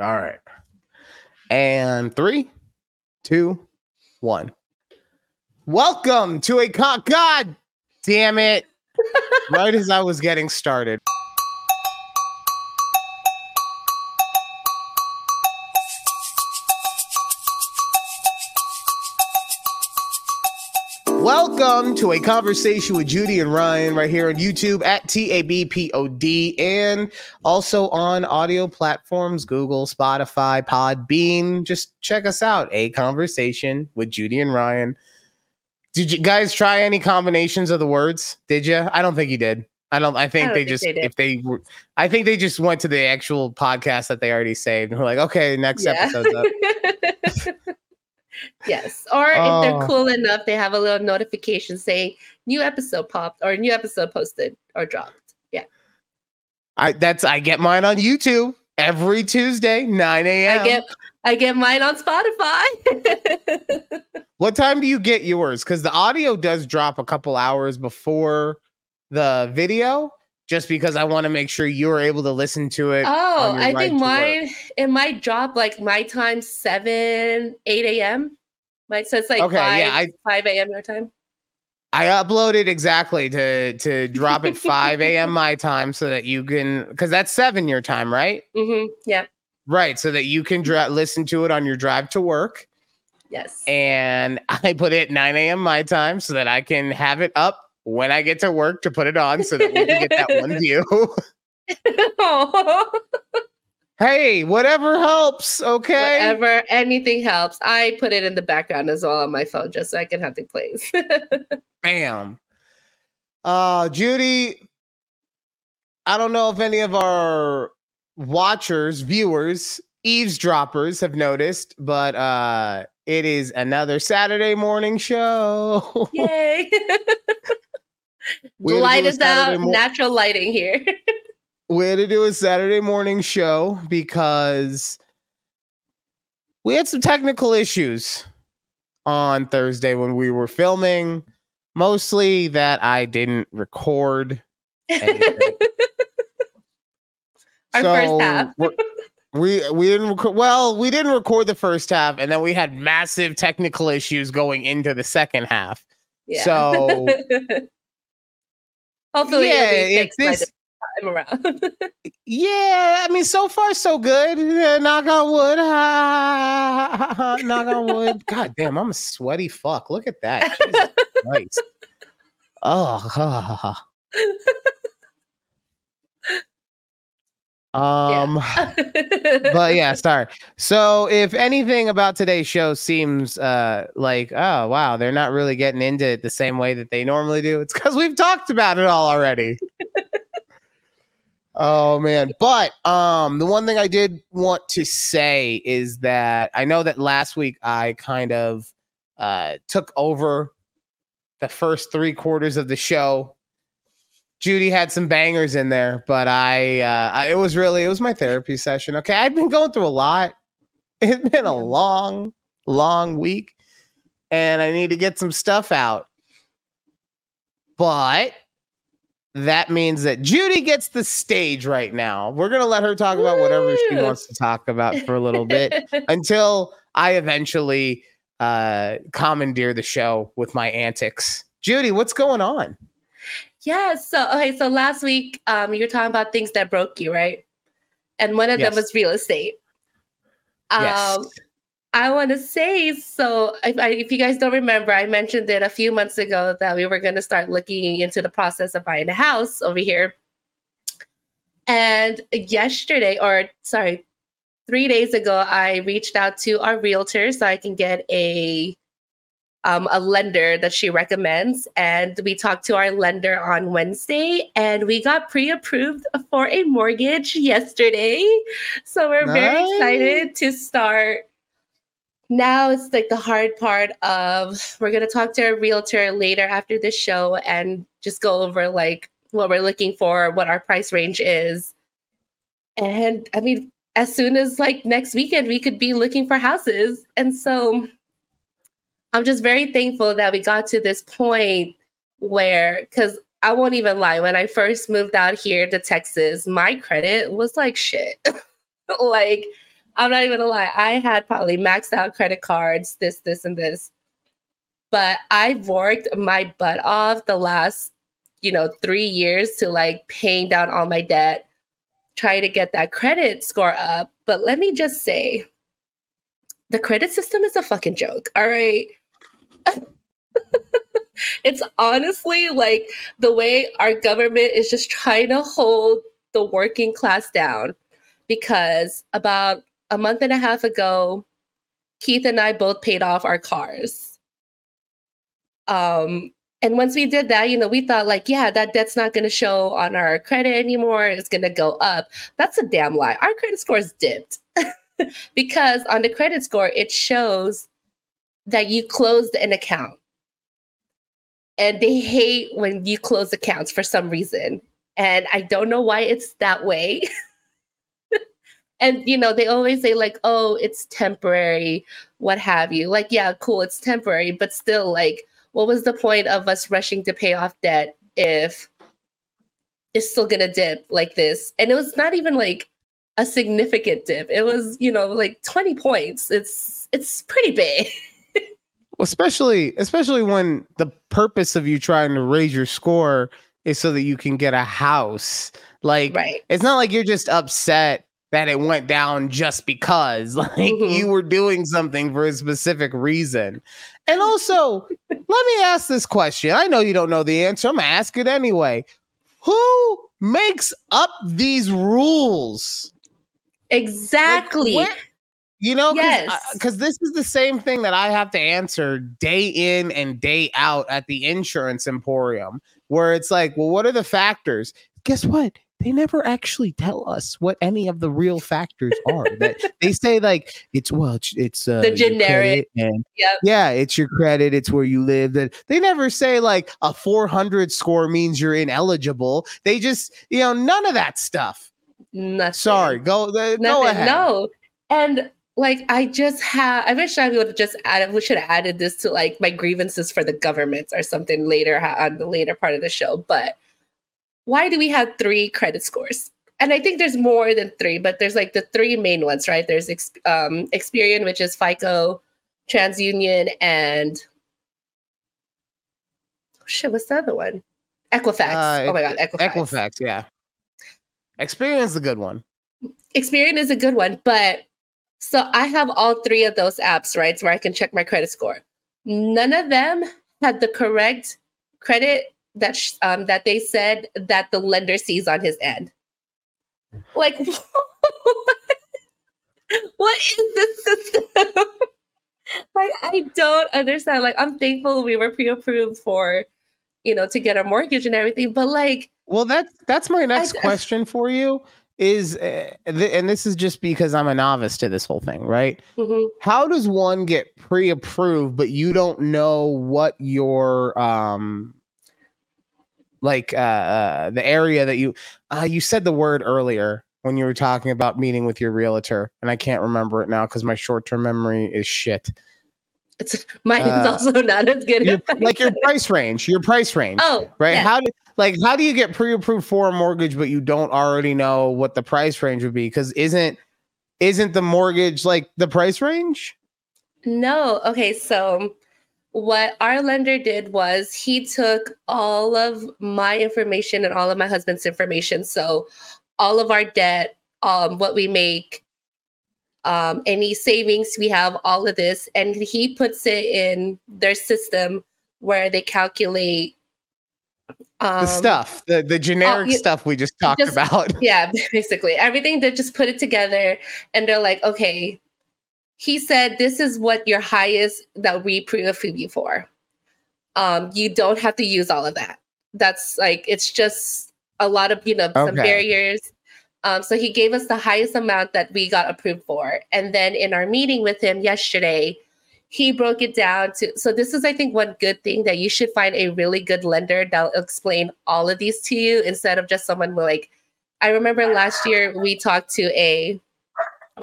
All right. And three, two, one. Welcome to a con- God damn it. right as I was getting started. Welcome to a conversation with Judy and Ryan right here on YouTube at TABPOD and also on audio platforms Google, Spotify, Podbean. Just check us out. A conversation with Judy and Ryan. Did you guys try any combinations of the words? Did you? I don't think you did. I don't. I think don't they think just they if they were. I think they just went to the actual podcast that they already saved and were like, okay, next episode's up. yes. Or if Oh. they're cool enough, they have a little notification saying new episode popped or new episode posted or dropped. Yeah. I that's I get mine on YouTube every Tuesday, 9 a.m. I get I get mine on Spotify. What time do you get yours? Because the audio does drop a couple hours before the video, just because I want to make sure you're able to listen to it. oh, I think mine it might drop like my time seven, eight a.m. Might so it's like Okay, five, yeah, I- five a.m. your time. I uploaded exactly to to drop at 5 a.m. my time so that you can because that's seven your time, right? Mm-hmm. Yeah. Right, so that you can dri- listen to it on your drive to work. Yes. and I put it 9 a.m. my time so that I can have it up when I get to work to put it on so that we can get that one view. Hey, whatever helps, okay? Whatever, anything helps. I put it in the background as well on my phone just so I can have the plays. Bam. Uh Judy, I don't know if any of our watchers, viewers, eavesdroppers have noticed, but uh it is another Saturday morning show. Yay! We had to do a Light is out, mo- natural lighting here. we had to do a Saturday morning show because we had some technical issues on Thursday when we were filming. Mostly that I didn't record anything. Our first half. we we didn't record well, we didn't record the first half, and then we had massive technical issues going into the second half. Yeah. So hopefully yeah, if this time around. Yeah, I mean, so far so good. Yeah, knock on wood. Ha, ha, ha, ha, knock on wood. God damn, I'm a sweaty fuck. Look at that. Jesus Christ. Oh, um, but yeah, sorry. So if anything about today's show seems uh like, oh wow, they're not really getting into it the same way that they normally do, it's because we've talked about it all already. oh man. But um the one thing I did want to say is that I know that last week I kind of uh took over the first three quarters of the show. Judy had some bangers in there, but I, uh, I it was really it was my therapy session. Okay, I've been going through a lot. It's been a long, long week, and I need to get some stuff out. But that means that Judy gets the stage right now. We're gonna let her talk about whatever she wants to talk about for a little bit until I eventually uh commandeer the show with my antics. Judy, what's going on? Yeah. So okay. So last week, um, you were talking about things that broke you, right? And one of Yes. them was real estate. Um, Yes. I want to say so. If, I, if you guys don't remember, I mentioned it a few months ago that we were going to start looking into the process of buying a house over here. And yesterday, or sorry, three days ago, I reached out to our realtor so I can get a um, a lender that she recommends, and we talked to our lender on Wednesday, and we got pre-approved for a mortgage yesterday. So we're very excited to start. Now it's like the hard part of we're going to talk to our realtor later after the show and just go over like what we're looking for what our price range is. And i mean as soon as like next weekend we could be looking for houses. And so i'm just very thankful that we got to this point where because i won't even lie when i first moved out here to texas my credit was like shit like I'm not even gonna lie. I had probably maxed out credit cards, this, this, and this. But I've worked my butt off the last, you know, three years to like paying down all my debt, trying to get that credit score up. But let me just say, the credit system is a fucking joke. All right. It's honestly like the way our government is just trying to hold the working class down because about a month and a half ago, Keith and I both paid off our cars. Um, and once we did that, you know, we thought like, yeah, that debt's not going to show on our credit anymore. It's going to go up. That's a damn lie. Our credit scores dipped because on the credit score, it shows that you closed an account. And they hate when you close accounts for some reason. And I don't know why it's that way. and you know they always say like oh it's temporary what have you like yeah cool it's temporary but still like what was the point of us rushing to pay off debt if it's still gonna dip like this and it was not even like a significant dip it was you know like 20 points it's it's pretty big especially especially when the purpose of you trying to raise your score is so that you can get a house like right it's not like you're just upset that it went down just because like mm-hmm. you were doing something for a specific reason. And also, let me ask this question. I know you don't know the answer. I'm gonna ask it anyway. Who makes up these rules? Exactly. Like, you know, because yes. this is the same thing that I have to answer day in and day out at the insurance emporium, where it's like, well, what are the factors? Guess what? they never actually tell us what any of the real factors are. that they say like it's well, it's, it's uh, the generic and yep. yeah, it's your credit, it's where you live. That they never say like a 400 score means you're ineligible. They just you know none of that stuff. Nothing. Sorry, go uh, go ahead. No, and like I just have I wish I would have just added we should have added this to like my grievances for the government or something later on the later part of the show. But why do we have three credit scores? And I think there's more than three, but there's like the three main ones, right? There's um, Experian, which is FICO, TransUnion, and oh, shit, what's the other one? Equifax. Uh, oh my god, Equifax. Equifax, yeah. Experian is a good one. Experian is a good one, but so I have all three of those apps, right? So where I can check my credit score. None of them had the correct credit that sh- um, that they said that the lender sees on his end. Like, what is this system? like, I don't understand. Like, I'm thankful we were pre-approved for, you know, to get a mortgage and everything. But like, well, that's that's my next I, question for you is uh, and this is just because I'm a novice to this whole thing, right? Mm-hmm. How does one get pre-approved but you don't know what your um like uh, uh the area that you uh you said the word earlier when you were talking about meeting with your realtor and I can't remember it now because my short-term memory is shit. It's mine is uh, also not as good. Your, like your price range, your price range. Oh, right. Yeah. How do like how do you get pre-approved for a mortgage, but you don't already know what the price range would be? Because isn't isn't the mortgage like the price range? No. Okay, so what our lender did was he took all of my information and all of my husband's information. So all of our debt, um, what we make, um, any savings we have, all of this, and he puts it in their system where they calculate um, the stuff, the the generic uh, stuff we just talked just, about. Yeah, basically everything. They just put it together, and they're like, okay, he said this is what your highest that we pre-approve you for. Um, you don't have to use all of that. That's like it's just a lot of you know okay. some barriers. Um, so he gave us the highest amount that we got approved for, and then in our meeting with him yesterday, he broke it down to. So this is, I think, one good thing that you should find a really good lender that'll explain all of these to you instead of just someone like. I remember last year we talked to a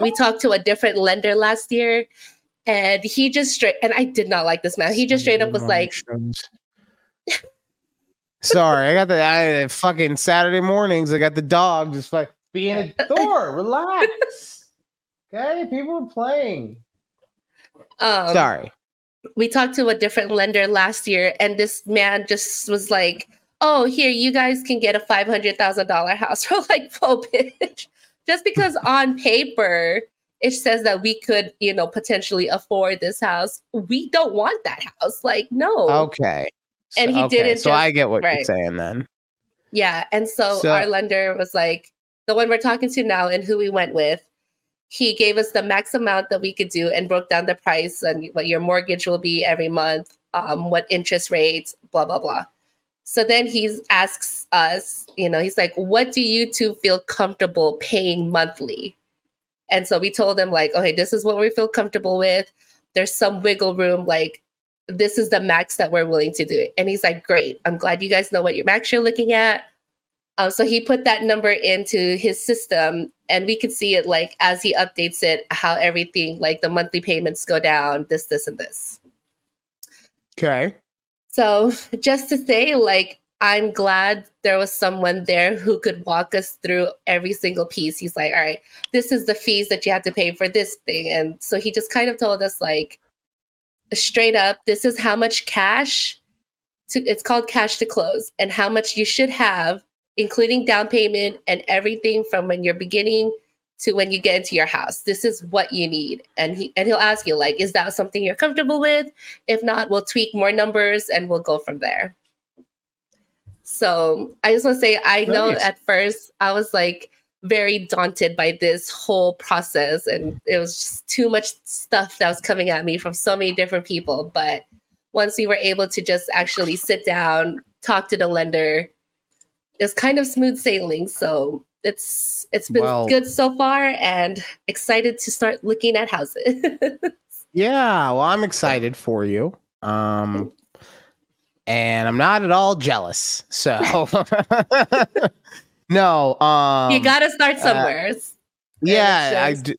we talked to a different lender last year and he just straight and I did not like this man. He just straight up was like Sorry, I got the I, fucking Saturday mornings. I got the dog just like being a door. Relax. Okay, people are playing. Um, Sorry. we talked to a different lender last year, and this man just was like, "Oh, here, you guys can get a five hundred thousand dollar house." We're like, "Whoa, bitch!" Just because on paper it says that we could, you know, potentially afford this house, we don't want that house. Like, no. Okay. And he okay, didn't So I get what right. you're saying then. Yeah. And so, So- our lender was like, the one we're talking to now and who we went with, he gave us the max amount that we could do and broke down the price and what your mortgage will be every month, um, what interest rates, blah, blah, blah. So then he asks us, you know, he's like, what do you two feel comfortable paying monthly? And so we told him, like, okay, this is what we feel comfortable with. There's some wiggle room. Like, this is the max that we're willing to do. And he's like, great. I'm glad you guys know what your max you're looking at. Um, so he put that number into his system, and we could see it like as he updates it, how everything like the monthly payments go down, this, this, and this. Okay. So just to say, like, I'm glad there was someone there who could walk us through every single piece. He's like, all right, this is the fees that you have to pay for this thing. And so he just kind of told us, like, straight up, this is how much cash to it's called cash to close, and how much you should have, including down payment and everything from when you're beginning to when you get into your house. This is what you need. And he and he'll ask you, like, is that something you're comfortable with? If not, we'll tweak more numbers and we'll go from there. So I just want to say, I know Nice. at first I was like very daunted by this whole process, and it was just too much stuff that was coming at me from so many different people. But once we were able to just actually sit down, talk to the lender, it's kind of smooth sailing. So it's it's been Well- good so far, and excited to start looking at houses. Yeah, well, I'm excited for you. Um and I'm not at all jealous. So No, um you got to start somewhere. yeah, I it's d-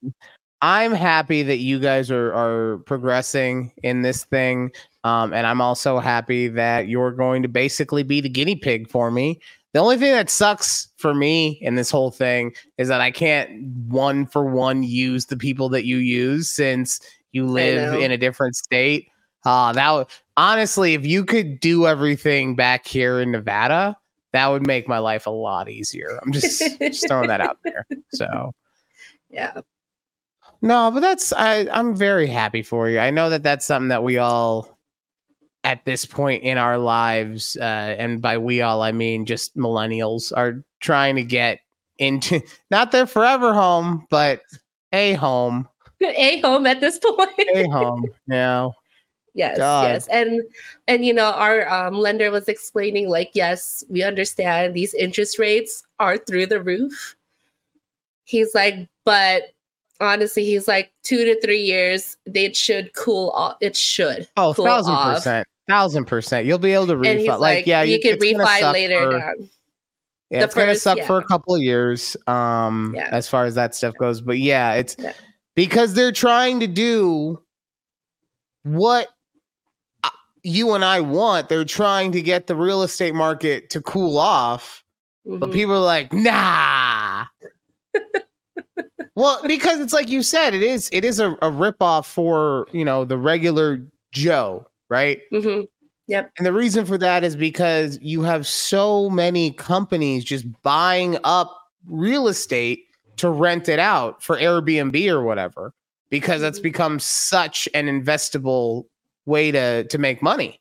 I'm happy that you guys are are progressing in this thing. Um, and I'm also happy that you're going to basically be the guinea pig for me. The only thing that sucks for me in this whole thing is that I can't one for one use the people that you use since you live in a different state. Uh, that would honestly, if you could do everything back here in Nevada, that would make my life a lot easier. I'm just, just throwing that out there. So. yeah. No, but that's I I'm very happy for you. I know that that's something that we all at this point in our lives uh and by we all I mean just millennials are trying to get into not their forever home, but a home, A home at this point. a home, know. yes, God. yes. And and you know, our um, lender was explaining like, yes, we understand these interest rates are through the roof. He's like, but honestly, he's like two to three years, they should cool off. It should. Oh, cool thousand off. percent. Thousand percent. You'll be able to refi. like, Like, yeah, you can gonna refi later for- down. Yeah, The it's gonna first- suck for a couple of years, um, Yeah. as far as that stuff goes. But yeah, it's Yeah. because they're trying to do what uh, you and I want. They're trying to get the real estate market to cool off, but Mhm. people are like, nah. well, because it's like you said, it is it is a, a ripoff for you know the regular Joe, right? Mm-hmm. Yep. And the reason for that is because you have so many companies just buying up real estate to rent it out for Airbnb or whatever, because that's Mhm. become such an investable way to to make money.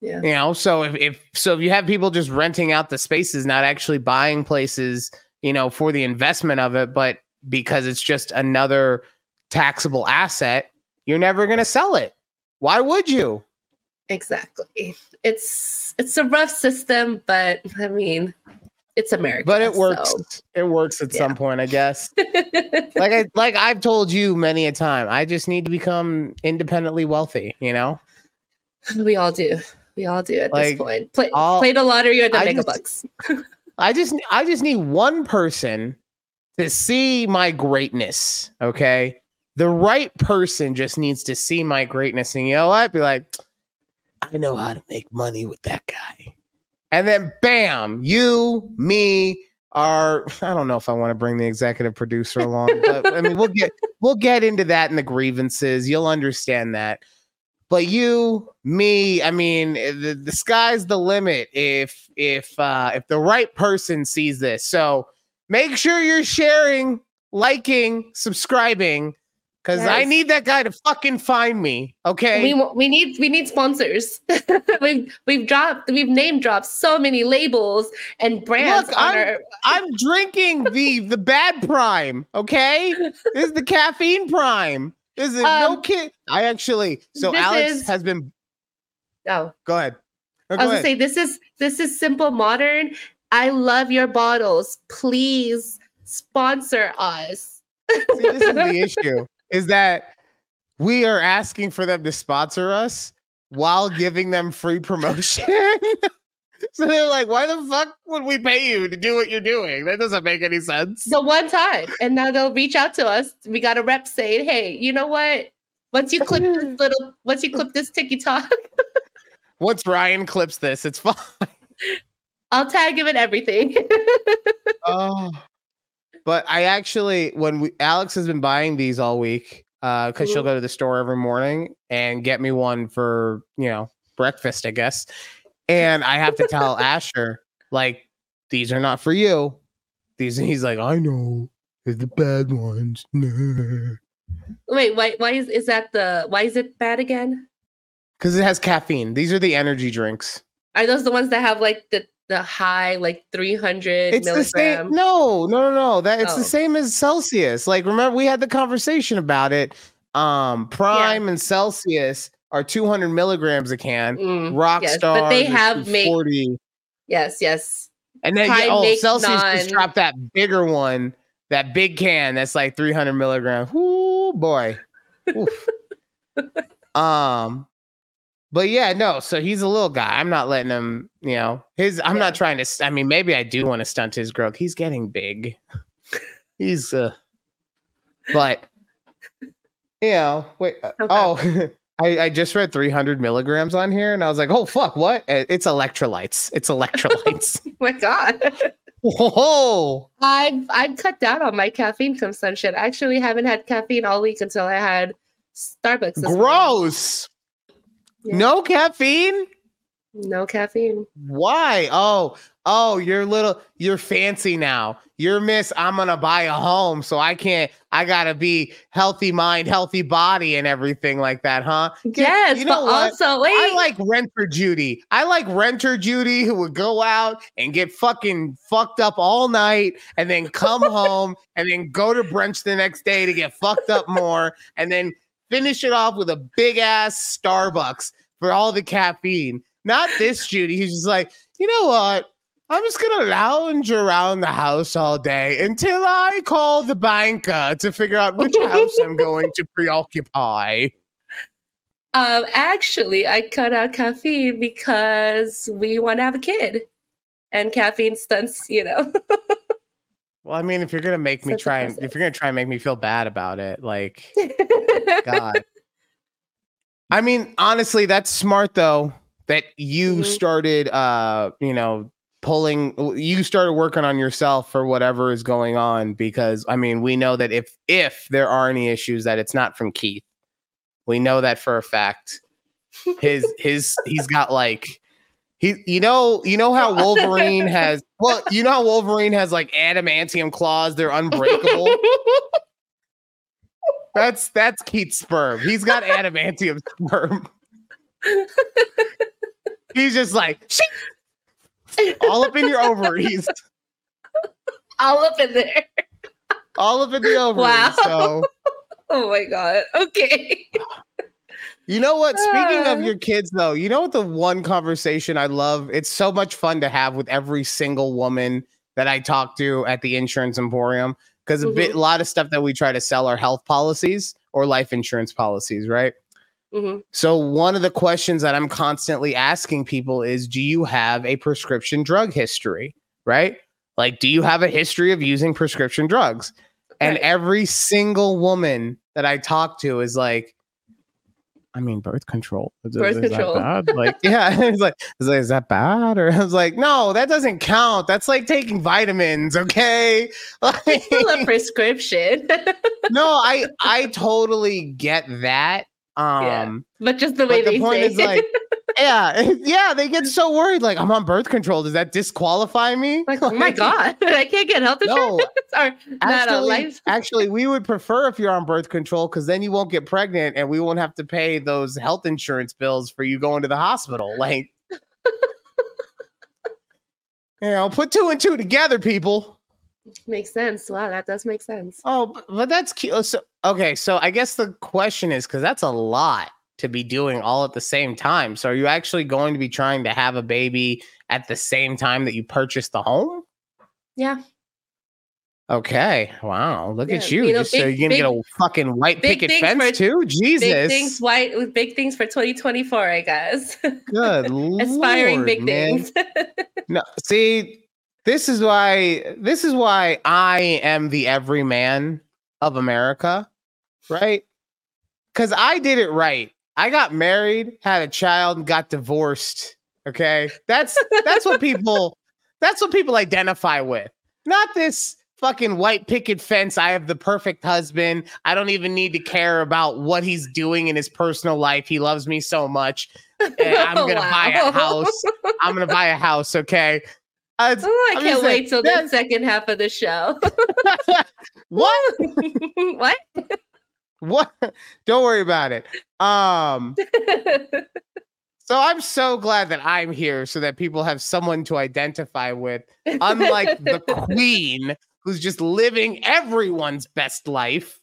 Yeah. You know, so if, if so if you have people just renting out the spaces, not actually buying places, you know, for the investment of it, but because it's just another taxable asset, you're never gonna sell it. Why would you? Exactly. It's it's a rough system, but I mean, it's America. but it works so- it works at some point i guess like i like i've told you many a time i just need to become independently wealthy you know we all do. We all do at Like, this point. Play all- play the lottery or the I mega just- bucks. i just i just need one person to see my greatness okay the right person just needs to see my greatness and you know what be like i know how to make money with that guy and then bam you me are I don't know if I want to bring the executive producer along, but I mean we'll get we'll get into that in the grievances. You'll understand that. But you, me, I mean, eh, the, the sky's the limit if if uh if the right person sees this. So make sure you're sharing, liking, subscribing, because I need that guy to fucking find me. Okay. We we need we need sponsors. we've we've dropped we've name dropped so many labels and brands Look, I'm- our I'm drinking the the bad prime. Okay, this is the caffeine prime. This is no Um, kid. I actually. So Alex is- has been. oh Go ahead. No, I was gonna say this is this is simple modern. I love your bottles. Please sponsor us. See, this is the issue. Is that we are asking for them to sponsor us while giving them free promotion. so they're like, "Why the fuck would we pay you to do what you're doing? That doesn't make any sense." the one time, and now they'll reach out to us. We got a rep saying, "Hey, you know what? Once you clip this little, once you clip this TikTok, Once Ryan clips this, it's fine. I'll tag him and everything." Oh, but I actually, when we Alex has been buying these all week, uh, because she'll Mhm. go to the store every morning and get me one for you know breakfast, I guess. And I have to tell Asher like these are not for you. These, and he's like, I know, they're the bad ones. Wait, why? Why is is that the? Why is it bad again? Because it has caffeine. These are the energy drinks. Are those the ones that have like the the high like three hundred It's the same. No, no, no, no. That it's Oh. the same as Celsius. Like, remember we had the conversation about it. Um, Prime and Celsius are 200 milligrams a can. Mm, Rockstar, yes, but they have made- 40. yes, yes. and then yeah, oh, Celsius just none. dropped that bigger one, that big can that's like 300 milligrams. Whoo, boy. Oof. um, but yeah, no. So he's a little guy. I'm not letting him. You know, his. I'm Yeah. not trying to. I mean, maybe I do want to stunt his growth. He's getting big. he's uh, but you know, wait. uh, Okay. Oh. I, I just read 300 milligrams on here and I was like, oh, fuck, what? Uh, It's electrolytes. It's electrolytes. Oh my god. Whoa. I've I've cut down on my caffeine consumption. I actually haven't had caffeine all week until I had Starbucks. this morning. Yeah. No caffeine? No caffeine. Why? Oh, oh, you're little, you're fancy now. You're Miss, I'm gonna buy a home, so I can't, I gotta be healthy mind, healthy body, and everything like that, huh? Yes, you but know what? also wait. I like Renter Judy. I like Renter Judy who would go out and get fucking fucked up all night and then come home and then go to brunch the next day to get fucked up more and then finish it off with a big ass Starbucks for all the caffeine. Not this Judy who's just like, you know what? I'm just gonna lounge around the house all day until I call the banker to figure out which house I'm going to preoccupy. um actually I cut out caffeine because we want to have a kid. And caffeine stunts, you know. Well, I mean, if you're gonna make me try, and if you're gonna try and make me feel bad about it, like God. I mean, honestly, that's smart though. That you Mhm. started, uh, you know, pulling. You started working on yourself for whatever is going on because I mean, we know that if if there are any issues, that it's not from Keith. We know that for a fact. His his he's got like he you know you know how Wolverine has well you know how Wolverine has like adamantium claws they're unbreakable that's that's Keith's sperm he's got adamantium sperm he's just like "Shing!" all up in your ovaries all up in there. all up in the ovaries Wow. so Oh my god. Okay. You know what? Speaking of Ah. your kids, though, you know what? The one conversation I love, it's so much fun to have with every single woman that I talk to at the insurance emporium. Because a bit, a lot of stuff that we try to sell are health policies or life insurance policies, right? Mhm. So, one of the questions that I'm constantly asking people is Do you have a prescription drug history, right? Like, do you have a history of using prescription drugs? And every single woman that I talk to is like, I mean, birth control. Is, Birth is that control. bad? Like, yeah, it's like, it's like, is that bad? Or I was like, no, that doesn't count. That's like taking vitamins, okay? Like, Still a prescription, no, I I totally get that. Um, Yeah. but just the way they the point say. is like, yeah, yeah, they get so worried. Like, I'm on birth control. Does that disqualify me? like, oh my god, I can't get health insurance No, or not actually, life. actually, we would prefer if you're on birth control because then you won't get pregnant and we won't have to pay those health insurance bills for you going to the hospital. Like, you know, put two and two together, people. Makes sense. Wow, that does make sense. Oh, but, but that's cute. Oh, so, okay, so I guess the question is because that's a lot to be doing all at the same time. So, are you actually going to be trying to have a baby at the same time that you purchase the home? Yeah, Okay. Wow. Look at you. you know, Just so big- you're gonna get a fucking white picket fence for- too? Jesus. big things, white with big things for 2024, I guess. Good. Aspiring Lord, big man. things. No, see, this is why this is why I am the everyman of America, right? Because I did it right. I got married, had a child, and got divorced. Okay. That's that's what people that's what people identify with. Not this fucking white picket fence. I have the perfect husband. I don't even need to care about what he's doing in his personal life. He loves me so much. And I'm gonna buy a house. I'm gonna buy a house, okay? It's- Oh, I I'm can't wait till the second half of the show. what? what? What? Don't worry about it. Um, so I'm so glad that I'm here so that people have someone to identify with, unlike the queen who's just living everyone's best life.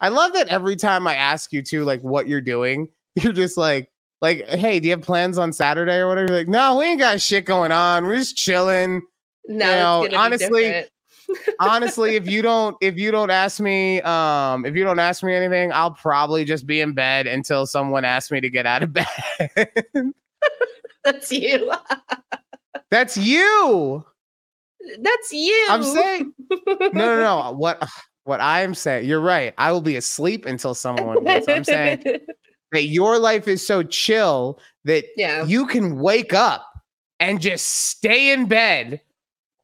I love that every time I ask you to like what you're doing, you're just like, like, hey, do you have plans on Saturday or whatever? Like, no, we ain't got shit going on. We're just chilling. no, know, honestly, honestly if you don't if you don't ask me um if you don't ask me anything i'll probably just be in bed until someone asks me to get out of bed That's you. that's you That's you. i'm saying no no no what what i'm saying you're right i will be asleep until someone gets i'm saying that your life is so chill that yeah. you can wake up and just stay in bed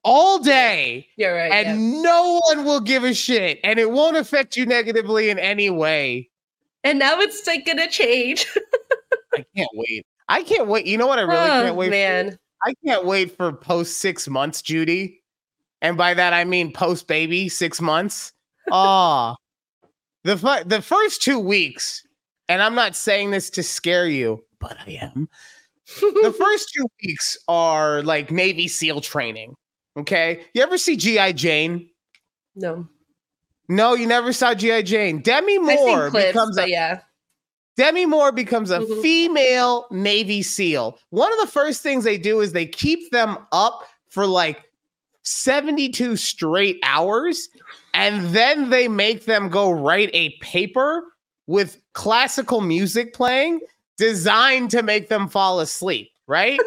all day right. and yeah. no one will give a shit and it won't affect you negatively in any way And now it's like gonna change. I can't wait. I can't wait. You know what I really oh, can't wait for? man. I can't wait for post six months, Judy. And by that I mean post baby six months. Oh, the fu- the first two weeks, and I'm not saying this to scare you, but I am. The first two weeks are like Navy SEAL training. Okay, you ever see GI Jane? no. No, you never saw GI Jane. Demi Moore clips, becomes a yeah. Demi Moore becomes a Mhm. female Navy SEAL. One of the first things they do is they keep them up for like 72 straight hours, and then they make them go write a paper with classical music playing designed to make them fall asleep, right?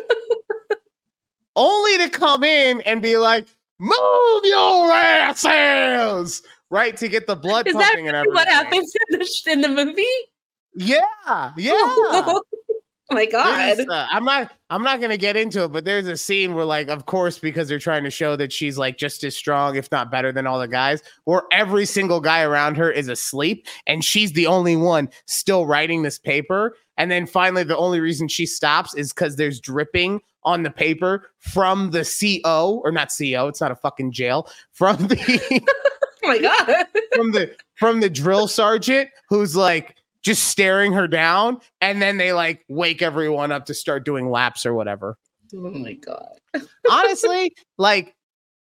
Only to come in and be like, move your asses, right? To get the blood Is that pumping and everything. what happens in the, in the movie? Yeah, yeah. oh my god. Uh, I'm not. I'm not gonna get into it, but there's a scene where, like, of course, because they're trying to show that she's like just as strong, if not better, than all the guys. Where every single guy around her is asleep, and she's the only one still writing this paper. And then finally, the only reason she stops is because there's dripping on the paper from the CO, or not CO. It's not a fucking jail. From the Oh my god. from the from the drill sergeant who's like just staring her down and then they like wake everyone up to start doing laps or whatever. Oh my god. honestly like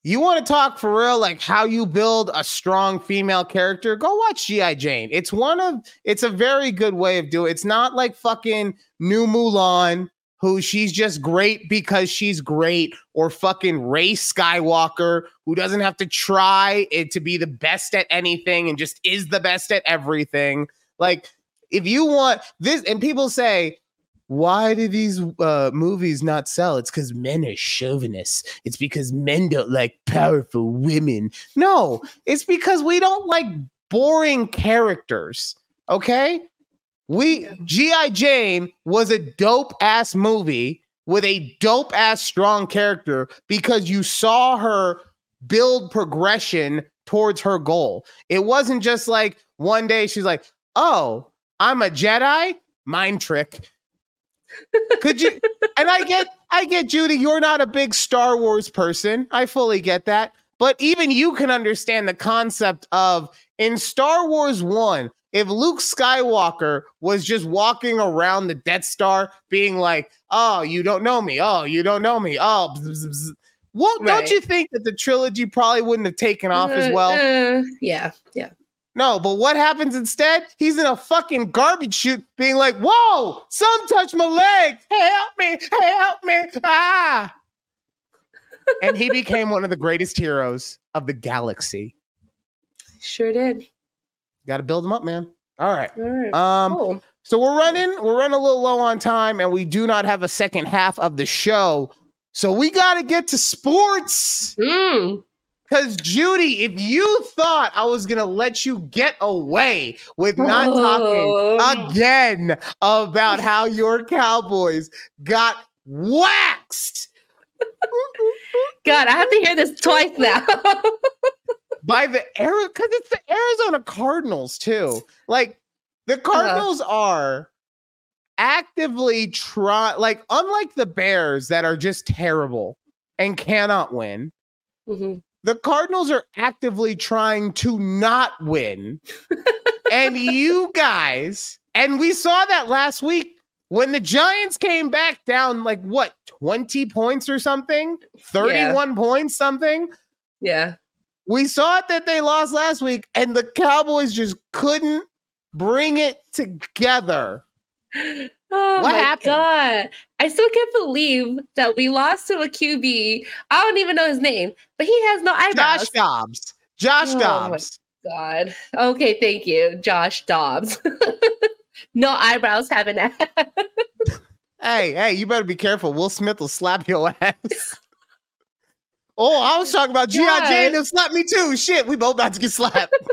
you want to talk for real like how you build a strong female character? Go watch gi jane. It's one of it's a very good way of doing it's not like fucking new mulan who she's just great because she's great or fucking Rey Skywalker who doesn't have to try it to be the best at anything and just is the best at everything. Like if you want this and people say why do these uh, movies not sell? It's because men are chauvinists. It's because men don't like powerful women. No, it's because we don't like boring characters. Okay. We G.I. Jane was a dope ass movie with a dope ass strong character because you saw her build progression towards her goal. It wasn't just like one day she's like, "Oh, I'm a Jedi." Mind trick. Could you and I get I get Judy, you're not a big Star Wars person. I fully get that. But even you can understand the concept of in Star Wars 1, if Luke Skywalker was just walking around the Death Star being like, "Oh, you don't know me. Oh, you don't know me. Oh, bzz, bzz, bzz." what Right. don't you think that the trilogy probably wouldn't have taken off as Uh, well? uh, yeah, yeah. No, but what happens instead? He's in a fucking garbage chute being like, whoa, some touch my leg. Help me, help me. Ah. and he became one of the greatest heroes of the galaxy. Sure did. Got to build him up, man. All right. All right. Um, cool. so we're running, we're running a little low on time, and we do not have a second half of the show. So we got to get to sports. Mm. Because Judy, if you thought I was gonna let you get away with not talking Oh. again about how your Cowboys got waxed God, I have to hear this twice now. by the Arizona, because it's the Arizona Cardinals too. Like the Cardinals are actively try, like unlike the Bears that are just terrible and cannot win. Mhm. The Cardinals are actively trying to not win. and you guys, and we saw that last week when the Giants came back down like what, 20 points or something? 31 points, something. Yeah. We saw it that they lost last week, and the Cowboys just couldn't bring it together. Oh What my happened? god. I still can't believe that we lost to a QB. I don't even know his name, but he has no eyebrows. Josh Dobbs. Josh Oh Dobbs. God. Okay, thank you, Josh Dobbs. no eyebrows have an ass. Hey, hey, you better be careful. Will Smith will slap your ass. oh, I was talking about G.I. God. Jane and slap me too. Shit, we both about to get slapped.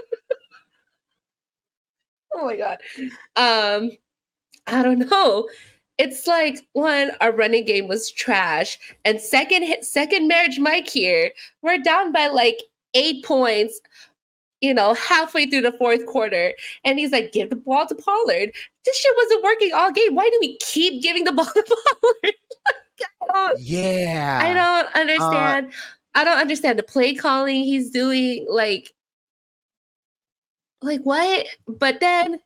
Oh my god. Um, I don't know. It's like when our running game was trash, and second second marriage Mike here, we're down by like eight points. You know, halfway through the fourth quarter, and he's like, "Give the ball to Pollard." This shit wasn't working all game. Why do we keep giving the ball to Pollard? I yeah. I don't uh, understand. I don't understand the play calling he's doing. Like, like what? But then,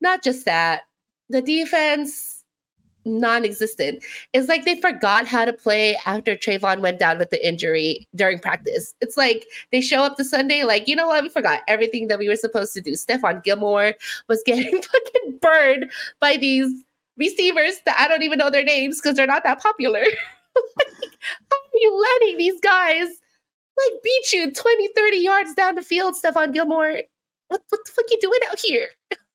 not just that, the defense non-existent. It's like they forgot how to play after Trevon went down with the injury during practice. It's like they show up to Sunday, like, you know what? We forgot everything that we were supposed to do. Stephon Gilmore was getting fucking burned by these receivers that I don't even know their names because they're not that popular. Like, how are you letting these guys like beat you 20, 30 yards down the field, Stephon Gilmore? What, what the fuck are you doing out here?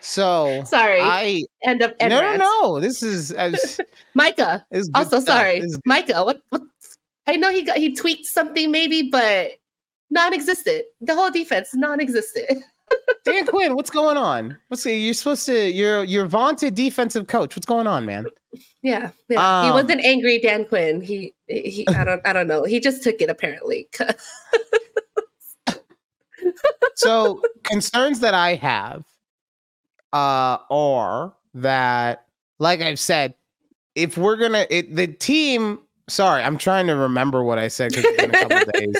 So Sorry. I End up. no no no. This is was- Micah. this is Also, stuff. sorry, is- Micah. What? What? I know he got he tweaked something maybe, but non-existent. The whole defense non-existent. Dan Quinn, what's going on? What's you're supposed to you're you're vaunted defensive coach. What's going on, man? Yeah, yeah. he Um, wasn't angry, Dan Quinn. He he. I don't. I don't know. He just took it apparently. so concerns that I have uh are that like I've said, if we're gonna it, the team sorry, I'm trying to remember what I said because it's been a couple days.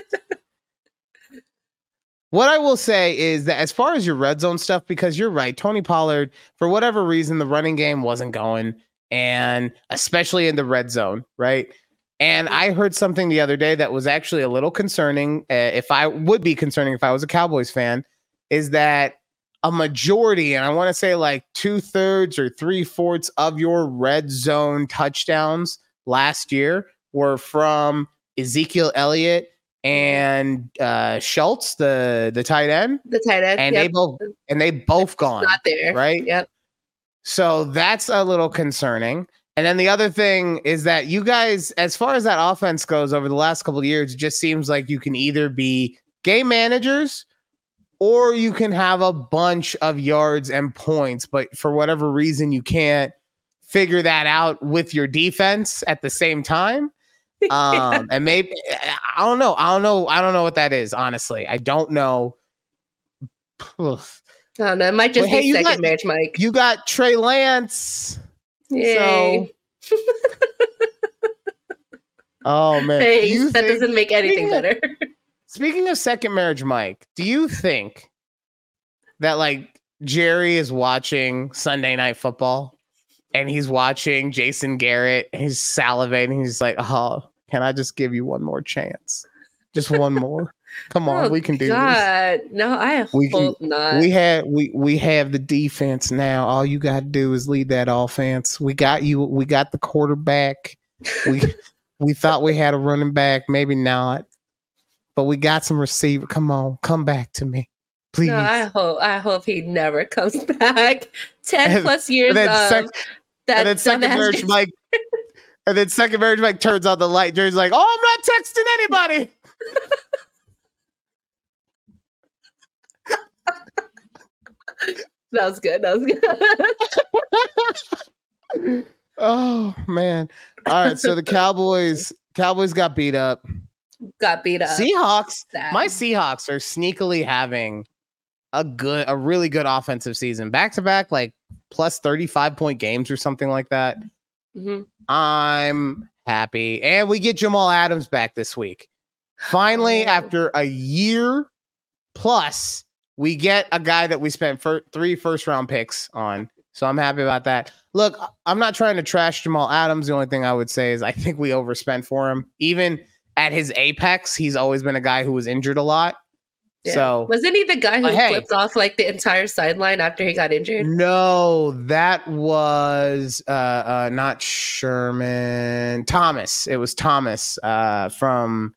What I will say is that as far as your red zone stuff, because you're right, Tony Pollard, for whatever reason, the running game wasn't going, and especially in the red zone, right? And I heard something the other day that was actually a little concerning. Uh, if I would be concerning if I was a Cowboys fan, is that a majority, and I want to say like two thirds or three fourths of your red zone touchdowns last year were from Ezekiel Elliott and uh, Schultz, the the tight end, the tight end. and yep, they both and they both gone, not there. right? Yep. So that's a little concerning. And then the other thing is that you guys, as far as that offense goes over the last couple of years, it just seems like you can either be game managers or you can have a bunch of yards and points, but for whatever reason, you can't figure that out with your defense at the same time. Um, and maybe I don't know. I don't know. I don't know what that is. Honestly, I don't know. I don't know. It might just well, be hey, second got, match, Mike. You got Trey Lance. Yay. So. oh man. Hey, that think, doesn't make anything better. speaking of second marriage, Mike, do you think that like Jerry is watching Sunday night football and he's watching Jason Garrett and he's salivating. He's like, oh, can I just give you one more chance? Just one more. Come oh, on, oh, we can do God. this. No, I we hope can, not. We have we we have the defense now. All you got to do is lead that offense. We got you. We got the quarterback. We we thought we had a running back, maybe not, but we got some receiver. Come on, come back to me, please. No, I hope I hope he never comes back. Ten plus years of sec- that and then second marriage Mike, and then second marriage Mike turns on the light. Jerry's like, "Oh, I'm not texting anybody." that was good. That was good. oh man! All right, so the Cowboys, Cowboys got beat up. Got beat up. Seahawks. Sad. My Seahawks are sneakily having a good, a really good offensive season, back to back, like plus 35 point games or something like that. Mm-hmm. I'm happy. And we get Jamal Adams back this week. Finally, oh. after a year plus, we get a guy that we spent for three first round picks on. So I'm happy about that. Look, I'm not trying to trash Jamal Adams. The only thing I would say is I think we overspent for him. Even at his apex, he's always been a guy who was injured a lot. Yeah. So wasn't he the guy who hey, flipped off like the entire sideline after he got injured? No, that was uh, uh not Sherman Thomas. It was Thomas uh from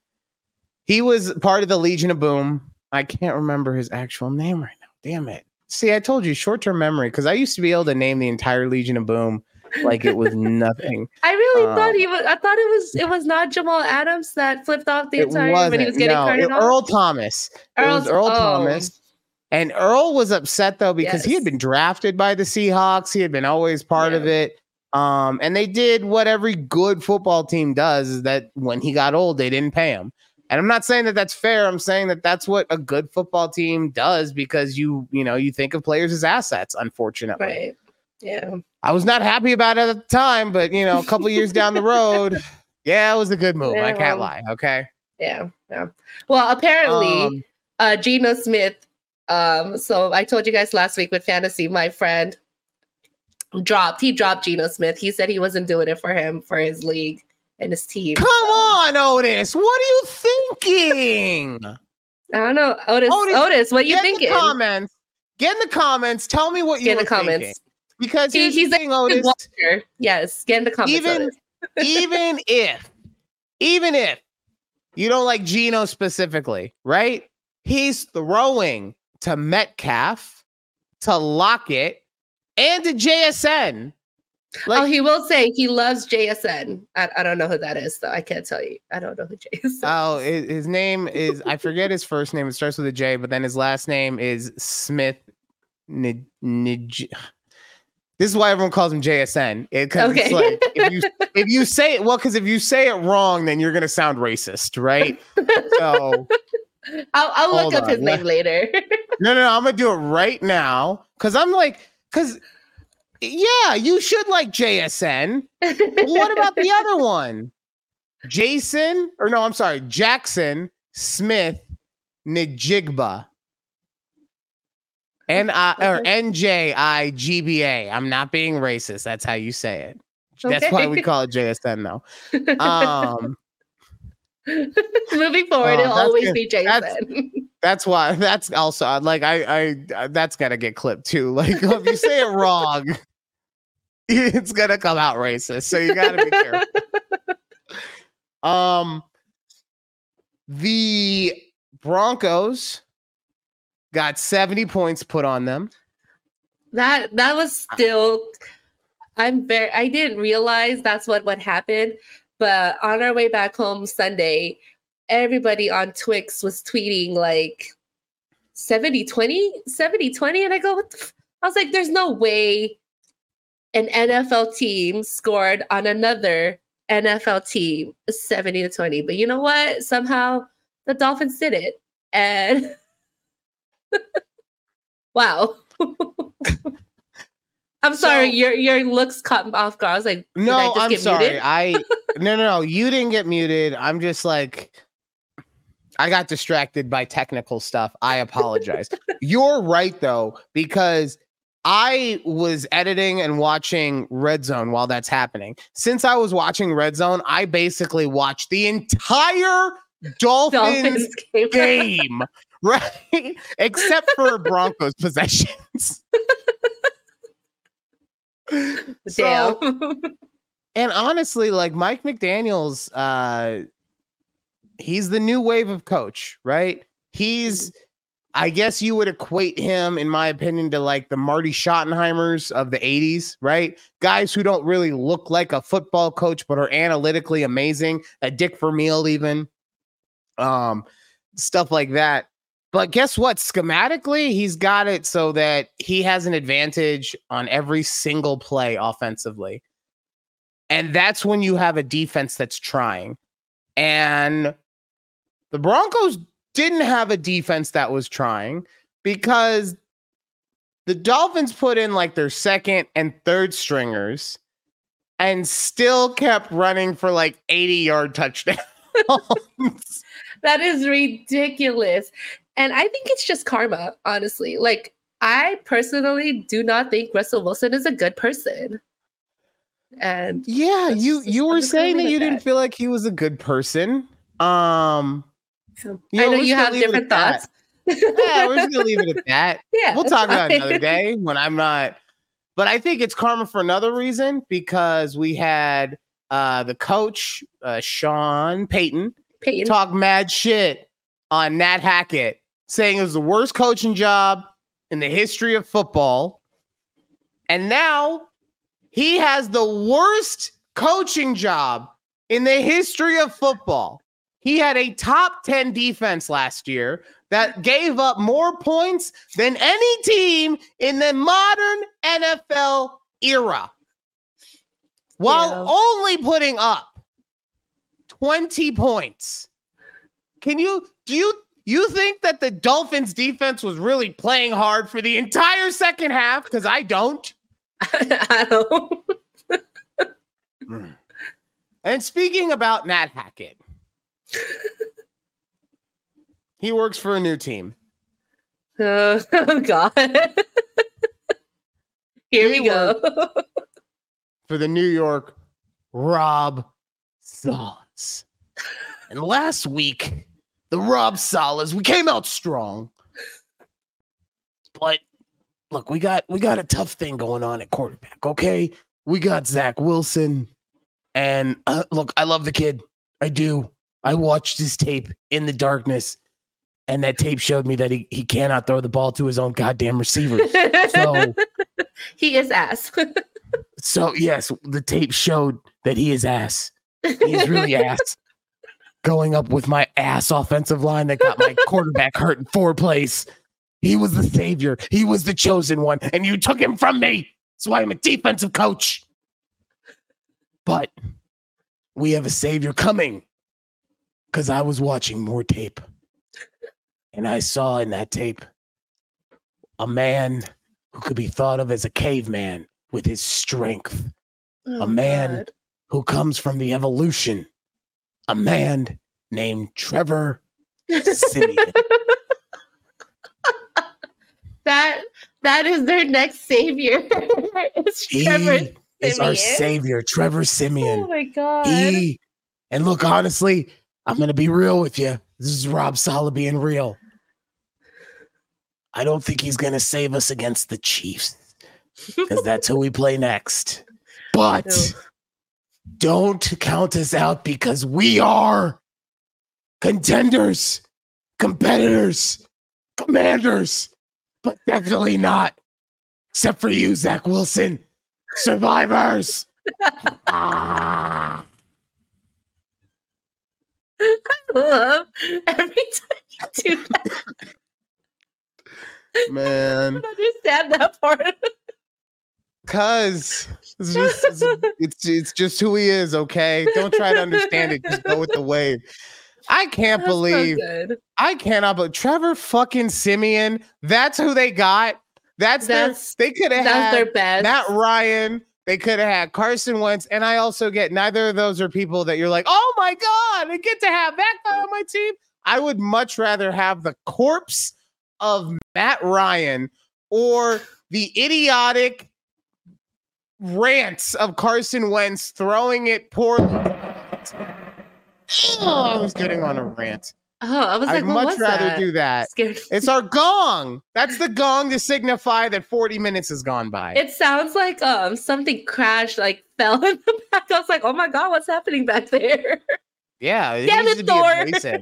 he was part of the Legion of Boom. I can't remember his actual name right now. Damn it. See, I told you short-term memory because I used to be able to name the entire Legion of Boom like it was nothing. I really um, thought he was. I thought it was. It was not Jamal Adams that flipped off the entire when he was getting no, carted it, off. Earl Thomas. Earl, it was Earl oh. Thomas. And Earl was upset though because yes. he had been drafted by the Seahawks. He had been always part yeah. of it. Um, and they did what every good football team does: is that when he got old, they didn't pay him. And I'm not saying that that's fair. I'm saying that that's what a good football team does because you, you know, you think of players as assets. Unfortunately, right? Yeah. I was not happy about it at the time, but you know, a couple years down the road, yeah, it was a good move. Yeah, I can't lie. Okay. Yeah. Yeah. Well, apparently, um, uh, Geno Smith. Um, so I told you guys last week with fantasy, my friend dropped. He dropped Geno Smith. He said he wasn't doing it for him for his league and his team. Come so. on, Otis. What are you thinking? I don't know, Otis. Otis, Otis what you thinking? comments. Get in the comments. Tell me what you get in the comments. Because he, he's the thing, Otis. Yes, get in the comments. Even, even if, even if you don't like Geno specifically, right? He's throwing to Metcalf, to Lockett, and to JSN. Like, oh, he will say he loves JSN. I, I don't know who that is, though. I can't tell you. I don't know who JSN is. Oh, his name is, I forget his first name. It starts with a J, but then his last name is Smith. Nij, Nij, this is why everyone calls him JSN. Eh, it, okay. Like, if you if you say it well, because if you say it wrong, then you're gonna sound racist, right? So I'll, I'll look up on. his name later. no, no, no, I'm gonna do it right now because I'm like, because yeah, you should like JSN. what about the other one? Jason, or no, I'm sorry, Jaxon Smith Njigba. N I or N J I G B A. I'm not being racist. That's how you say it. Okay. That's why we call it JSN though. Um Moving forward, uh, it'll always be JSN. That's, that's, why. That's also like I I that's gotta get clipped too. Like if you say it wrong, it's gonna come out racist. So you gotta be careful. um, the Broncos got 70 points put on them. That that was ah. still I'm very I didn't realize that's what what happened, but on our way back home Sunday, everybody on Twix was tweeting like 70 20, 70 20. And I go, what the f-? I was like, there's no way an NFL team scored on another NFL team 70 to 20. But you know what? Somehow the Dolphins did it. And wow. I'm sorry, So- your your looks caught me off guard. I was like, I No, just I'm sorry. muted? I no no no. You didn't get muted. I'm just like I got distracted by technical stuff. I apologize. You're right though, because I was editing and watching Red Zone while that's happening. Since I was watching Red Zone, I basically watched the entire Dolphins, Dolphins game. right? Except for Broncos possessions. So- Damn. and honestly, like Mike McDaniel's, uh, he's the new wave of coach, right? He's, I guess you would equate him, in my opinion, to like the Marty Schottenheimers of the 80s, right? Guys who don't really look like a football coach, but are analytically amazing. A Dick Vermeil, even. Um, stuff like that. But guess what? Schematically, he's got it so that he has an advantage on every single play offensively. And that's when you have a defense that's trying. And the Broncos didn't have a defense that was trying because the Dolphins put in like their second and third stringers and still kept running for like 80 yard touchdowns. that is ridiculous. And I think it's just karma, honestly. Like, I personally do not think Russell Wilson is a good person. And yeah, you you were saying that you didn't that. feel like he was a good person. Um so Yeah, I know you have different at that. thoughts. yeah, we're just gonna leave it at that. yeah, we'll talk about it another day when I'm not. But I think it's karma for another reason because we had uh the coach, uh Sean Payton, Peyton. talk mad shit on Nat Hackett, saying it was the worst coaching job in the history of football. And now he has the worst coaching job in the history of football. He had a top 10 defense last year that gave up more points than any team in the modern NFL era while Yeah. only putting up 20 points. Can you do you you think that the Dolphins defense was really playing hard for the entire second half because I don't. I don't. And speaking about Matt Hackett, he works for a new team. Oh, God. Here He we go. for the New York Rob Salas. And last week, the Rob Salas, we came out strong. But look, we got we got a tough thing going on at quarterback, okay? We got Zach Wilson. And uh, look, I love the kid. I do. I watched his tape in the darkness, and that tape showed me that he, he cannot throw the ball to his own goddamn receivers. So he is ass. So yes, the tape showed that he is ass. He is really ass. Going up with my ass offensive line that got my quarterback hurt in four plays. He was the savior. He was the chosen one, and you took him from me. That's why I'm a defensive coach. But we have a savior coming because I was watching more tape, and I saw in that tape a man who could be thought of as a caveman with his strength Oh, man. God. who comes from the evolution, a man named Trevor Siemian. that that is their next savior. it's he Trevor is our savior, Trevor oh Siemian. Oh my god. He and look, honestly, I'm gonna be real with you. This is Rob Sala being real. I don't think he's gonna save us against the Chiefs because that's who we play next. But. Don't count us out because we are contenders, competitors, commanders, but definitely not. Except for you, Zach Wilson. Survivors. Ah. love every time you do that. Man, understand that part. Cause it's just it's, it's just who he is. Okay, don't try to understand it. Just go with the wave. I can't That's believe good. I cannot. But Trevor fucking Siemian. That's who they got. That's, That's- their. They could have had their best. Matt Ryan. They could have had Carson Wentz, and I also get neither of those are people that you're like, oh my god, I get to have that guy on my team. I would much rather have the corpse of Matt Ryan or the idiotic rants of Carson Wentz throwing it poorly. Oh, I was getting on a rant. oh, I was like, I'd much rather that? do that. It's our gong. That's the gong to signify that 40 minutes has gone by. It sounds like um something crashed, like fell in the back. I was like, oh my god, what's happening back there? yeah, it Damn needs it, to be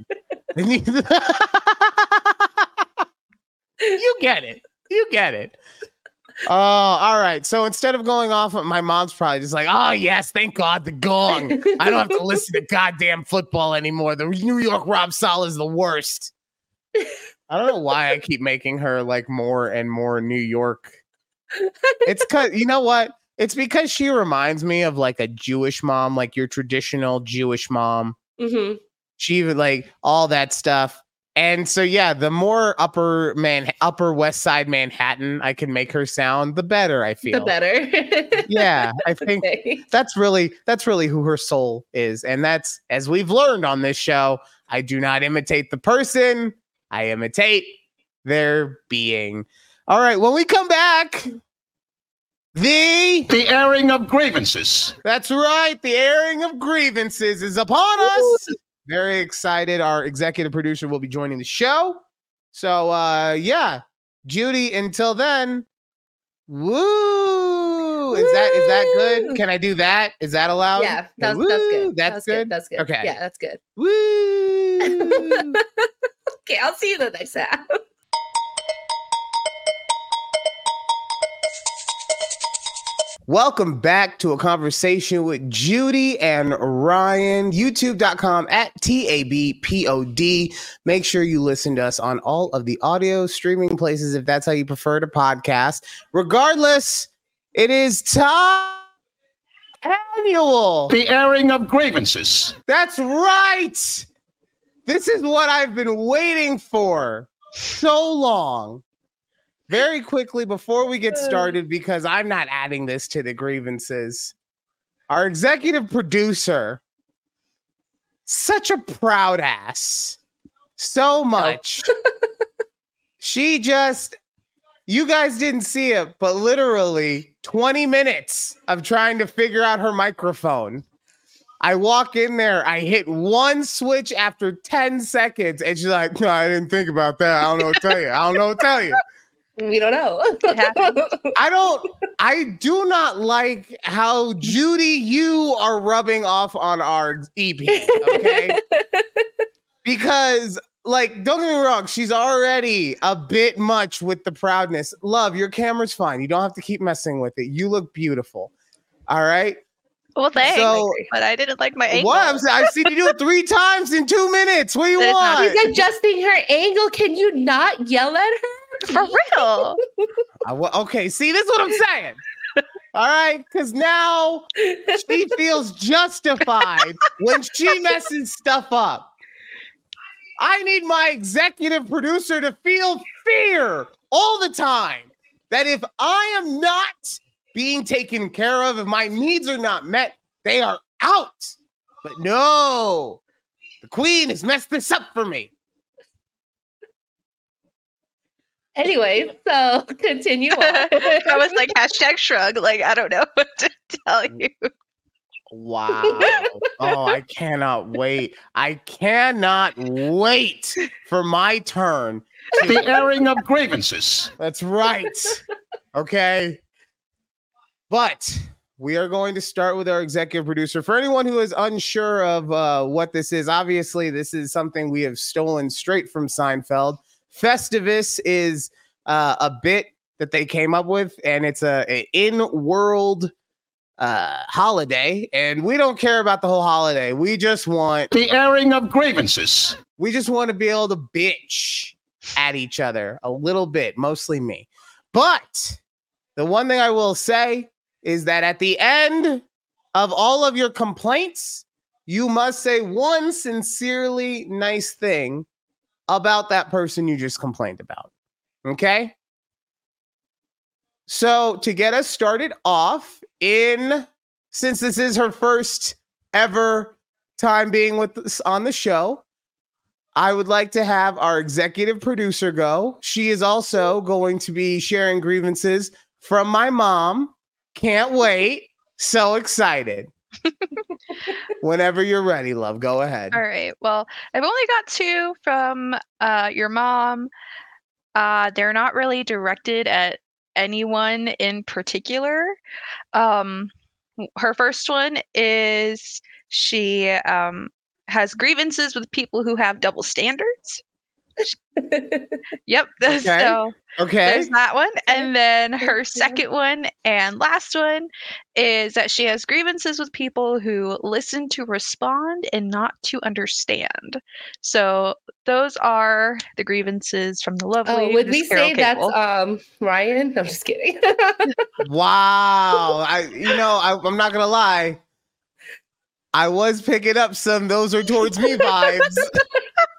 Thor. You get it. You get it. Oh, all right. So instead of going off, my mom's probably just like, "Oh yes, thank God the gong. I don't have to listen to goddamn football anymore. The New York Rob Sal is the worst." I don't know why I keep making her like more and more New York. It's cause you know what? It's because she reminds me of like a Jewish mom, like your traditional Jewish mom. hmm She would like all that stuff. And so yeah, the more upper man upper west side Manhattan I can make her sound, the better I feel. The better. Yeah, I think Okay. that's really that's really who her soul is and that's as we've learned on this show i do not imitate the person i imitate their being all right when we come back the The airing of grievances. that's right the airing of grievances is upon us very excited our executive producer will be joining the show so uh yeah judy until then woo is that is that good can i do that is that allowed Yeah, that's, that's good. that's good That's good. Okay. Yeah, that's good. Woo! Okay, I'll see you the next time. Welcome back to a conversation with Judy and Ryan. YouTube.com at TABPOD. Make sure you listen to us on all of the audio streaming places if that's how you prefer to podcast. Regardless, it is time annual. The airing of grievances. That's right. This is what I've been waiting for so long. Very quickly before we get uh. started, because I'm not adding this to the grievances, our executive producer, such a proud ass, so oh. much. she just, you guys didn't see it, but literally 20 minutes of trying to figure out her microphone. I walk in there, I hit one switch after 10 seconds, and she's like, No, I didn't think about that. I don't know what to tell you. I don't know what to tell you. We don't know. I don't, I do not like how Judy, you are rubbing off on our EP, okay? because, like, don't get me wrong, she's already a bit much with the proudness. Love, your camera's fine. You don't have to keep messing with it. You look beautiful. All right. Well, thanks. So- but I didn't like my angle. What? I'm saying, I've seen you do it three times in two minutes. What do you That is not want? She's adjusting her angle. Can you not yell at her? For real. I okay, see, this is what I'm saying. All right, because now she feels justified when she messes stuff up. I need my executive producer to feel fear all the time that if I am not being taken care of, if my needs are not met, they are out. But no, the queen has messed this up for me. Anyway, so continue on. I was like hashtag shrug. Like I don't know what to tell you. Wow. oh, I cannot wait. I cannot wait for my turn. The airing of grievances. That's right. Okay. But we are going to start with our executive producer. For anyone who is unsure of uh, what this is, obviously, this is something we have stolen straight from Seinfeld. Festivus is uh, a bit that they came up with, and it's a, a in-world uh, holiday, and we don't care about the whole holiday. We just want The airing of grievances. we just want to be able to bitch at each other a little bit, mostly me. But the one thing I will say is that at the end of all of your complaints, you must say one sincerely nice thing about that person you just complained about. Okay? So, to get us started off, in since this is her first ever time being with us on the show, I would like to have our executive producer go. She is also going to be sharing grievances from my mom. Can't wait. So excited. Whenever you're ready, love, go ahead. All right. Well, I've only got two from uh, your mom. Uh, they're not really directed at anyone in particular. Um, her first one is she um, has grievances with people who have double standards. Yep. Okay. So Okay. there's that one. And then her second one and last one is that she has grievances with people who listen to respond and not to understand. So those are the grievances from the lovely. Oh, would we Carol say that's um Ryan? I'm just kidding. Wow. I you know, I, I'm not gonna lie. I was picking up some those are towards me vibes.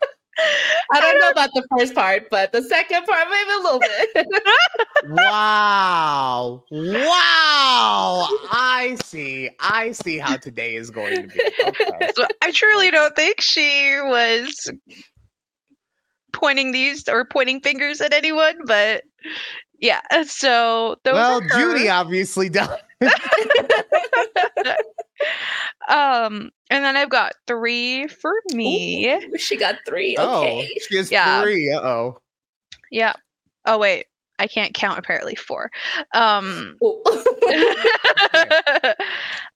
I don't know about the first part, but the second part maybe a little bit. wow. Wow. I see. I see how today is going to be. Okay. So I truly don't think she was pointing these or pointing fingers at anyone, but yeah. So those well. Judy obviously does. Um, and then I've got three for me. Ooh, she got three. Oh, Okay. she has Yeah. three. Uh oh. Yeah. Oh wait, I can't count apparently four. Um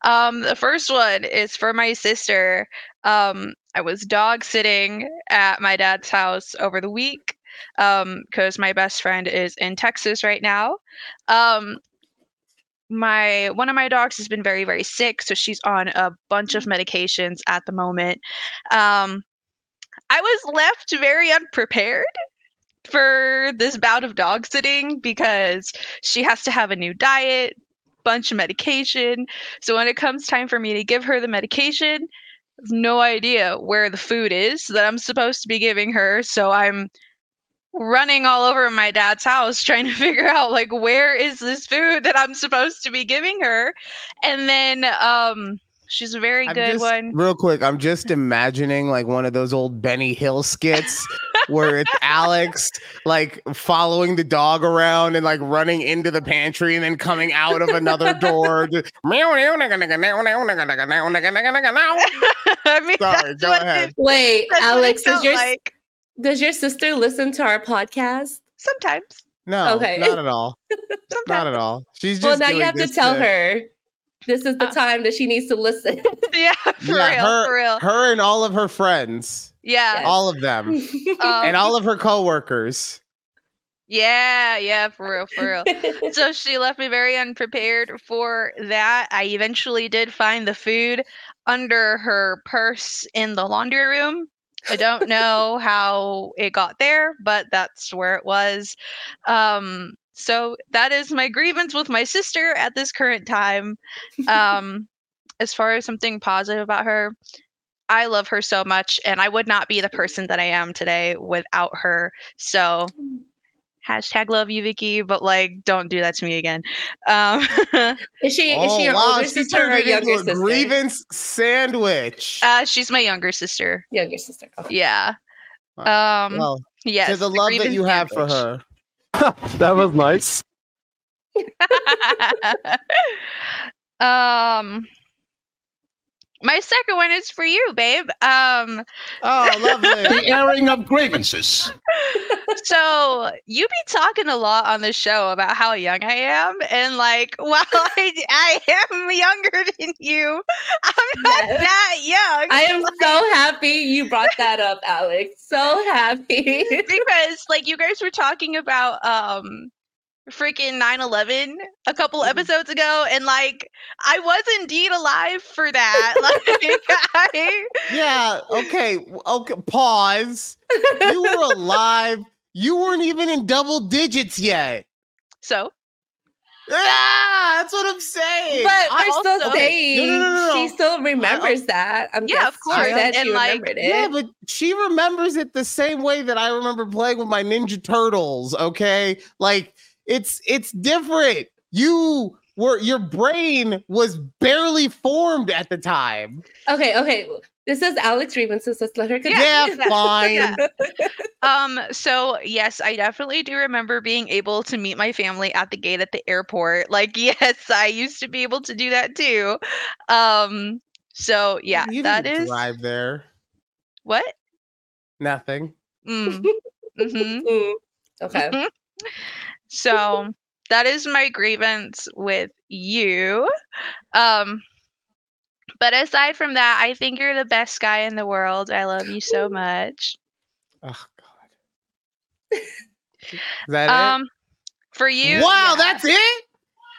um the first one is for my sister. Um I was dog sitting at my dad's house over the week um cuz my best friend is in Texas right now. Um my one of my dogs has been very very sick so she's on a bunch of medications at the moment. Um I was left very unprepared for this bout of dog sitting because she has to have a new diet, bunch of medication. So when it comes time for me to give her the medication, no idea where the food is that I'm supposed to be giving her. So I'm running all over my dad's house trying to figure out like where is this food that I'm supposed to be giving her. And then um she's a very I'm good just- one. Real quick, I'm just imagining like one of those old Benny Hill skits where it's Alex like following the dog around and like running into the pantry and then coming out of another door. just- I mean, Sorry, go ahead. Wait, that's what it Alex, is felt your like does your sister listen to our podcast? sometimes. No, Okay. not at all. Sometimes. Not at all. She's just Well, now you have to this tell her this is the Uh, time that she needs to listen. Yeah, for Yeah, real, her- for real. Her and all of her friends, yeah. All of them, Um, and all of her coworkers. yeah, yeah, for real, for real. so she left me very unprepared for that. I eventually did find the food under her purse in the laundry room. I don't know how it got there, but that's where it was. Um, so that is my grievance with my sister at this current time. Um, as far as something positive about her, I love her so much, and I would not be the person that I am today without her. So hashtag love you, Vicky, but like, don't do that to me again. Um, is she is she your Oh, wow, older she sister turned or younger into a sister? grievance sandwich. uh, she's my younger sister. Younger sister. Okay. Yeah. Wow. Um. well, yes. to the the love that grievance you have for her. That was nice. um. My second one is for you, babe. Um. Oh, lovely. The airing of grievances. So you be talking a lot on the show about how young I am, and like, while I, I am younger than you, I'm not Yes. that young. I am so happy you brought that up, Alex. So happy. because like you guys were talking about um freaking 9-11 a couple Mhm. episodes ago and like i was indeed alive for that like I, yeah. Okay. Okay. Pause. You were alive You weren't even in double digits yet. So Ah, that's what I'm saying. But I- we're still also- saying No, no, no, no, she still remembers that. I'm Yeah, of course. She said And, she like, remembered it. Yeah, but she remembers it the same way that I remember playing with my Ninja Turtles. Okay, like it's it's different. You were your brain was barely formed at the time. okay, okay. This is Alex Grievances. Let's let her continue. Yeah, yeah, fine. yeah. Um, so yes, I definitely do remember being able to meet my family at the gate at the airport. Like, yes, I used to be able to do that too. Um, so yeah, you that didn't is drive there. what? Nothing. Mm. hmm Mm, okay. So that is my grievance with you. Um, but aside from that, I think you're the best guy in the world. I love you so much. Oh God. Is that Um, for you, Wow, yeah. that's it.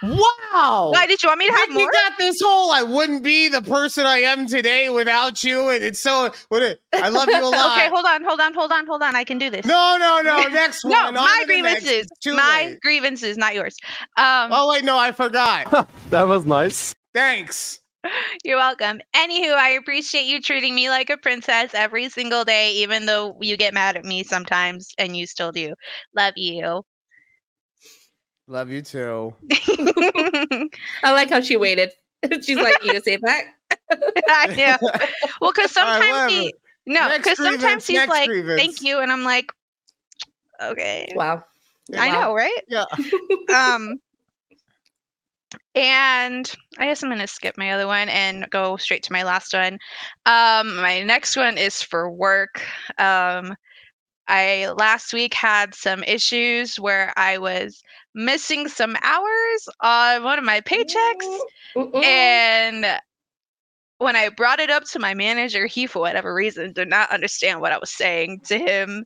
Wow. Why did you want me to have Vic, more? You got this whole I wouldn't be the person I am today without you. And it's so what it, I love you a lot. Okay, hold on, hold on, hold on, hold on. I can do this. no, no, no. Next one. No, On my to the next. grievances. It's My late. grievances, not yours. Um, Oh wait, no, I forgot. That was nice. Thanks. you're welcome. Anywho, I appreciate you treating me like a princess every single day, even though you get mad at me sometimes, and you still do. Love you. Love you too. I like how she waited. She's like, you to say it back? I know. Well, because All right, sometimes he no, because sometimes he's like, grievance. "Thank you," and I'm like, "Okay." Wow. I Wow. know, right? Yeah. um and i guess i'm going to skip my other one and go straight to my last one um my next one is for work um i last week had some issues where i was missing some hours on one of my paychecks Mm-mm. and when I brought it up to my manager, he, for whatever reason, did not understand what I was saying to him.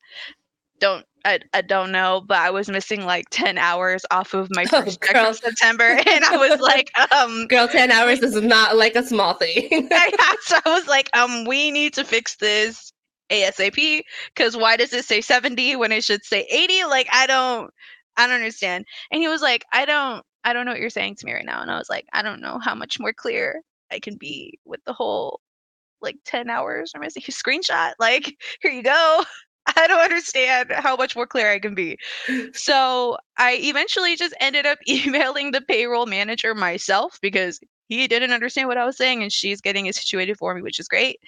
Don't I, I don't know, but I was missing like 10 hours off of my Oh, check girl. in September. And I was like, um, Girl, 10 hours is not like a small thing. I, so I was like, um, we need to fix this ASAP because why does it say 70 when it should say 80? Like, I don't, I don't understand. And he was like, I don't, I don't know what you're saying to me right now. And I was like, I don't know how much more clear I can be with the whole like 10 hours or missing screenshot. Like, here you go. I don't understand how much more clear I can be. So I eventually just ended up emailing the payroll manager myself because he didn't understand what I was saying and she's getting it situated for me, which is great.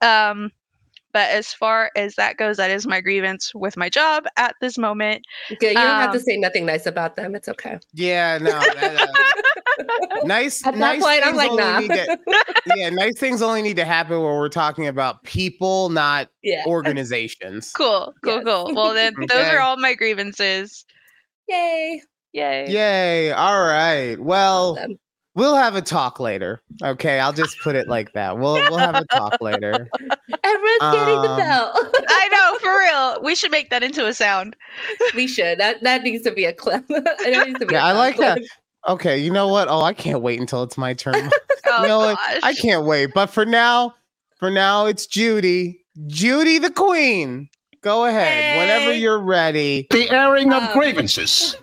Um, but as far as that goes, that is my grievance with my job at this moment. Good. You don't have to Um, say nothing nice about them. It's okay. Yeah, no. That, uh, nice. At that point, I'm things like, only nah. need to- yeah, nice things only need to happen when we're talking about people, not Yeah. organizations. Cool, cool, Yes. cool. Well, then those are all my grievances. Yay. Yay. Yay! All right. Well, Them. We'll have a talk later. Okay, I'll just put it like that. We'll we'll have a talk later. Everyone's getting the Um, bell. I know, for real. We should make that into a sound. we should. That that needs to be a clip. it needs to be Yeah, a I like clip. that. Okay, you know what? Oh, I can't wait until it's my turn. Oh, you know what? gosh. I can't wait. But for now, for now, it's Judy. Judy the Queen. Go ahead. Whenever you're ready. The airing of Um, grievances.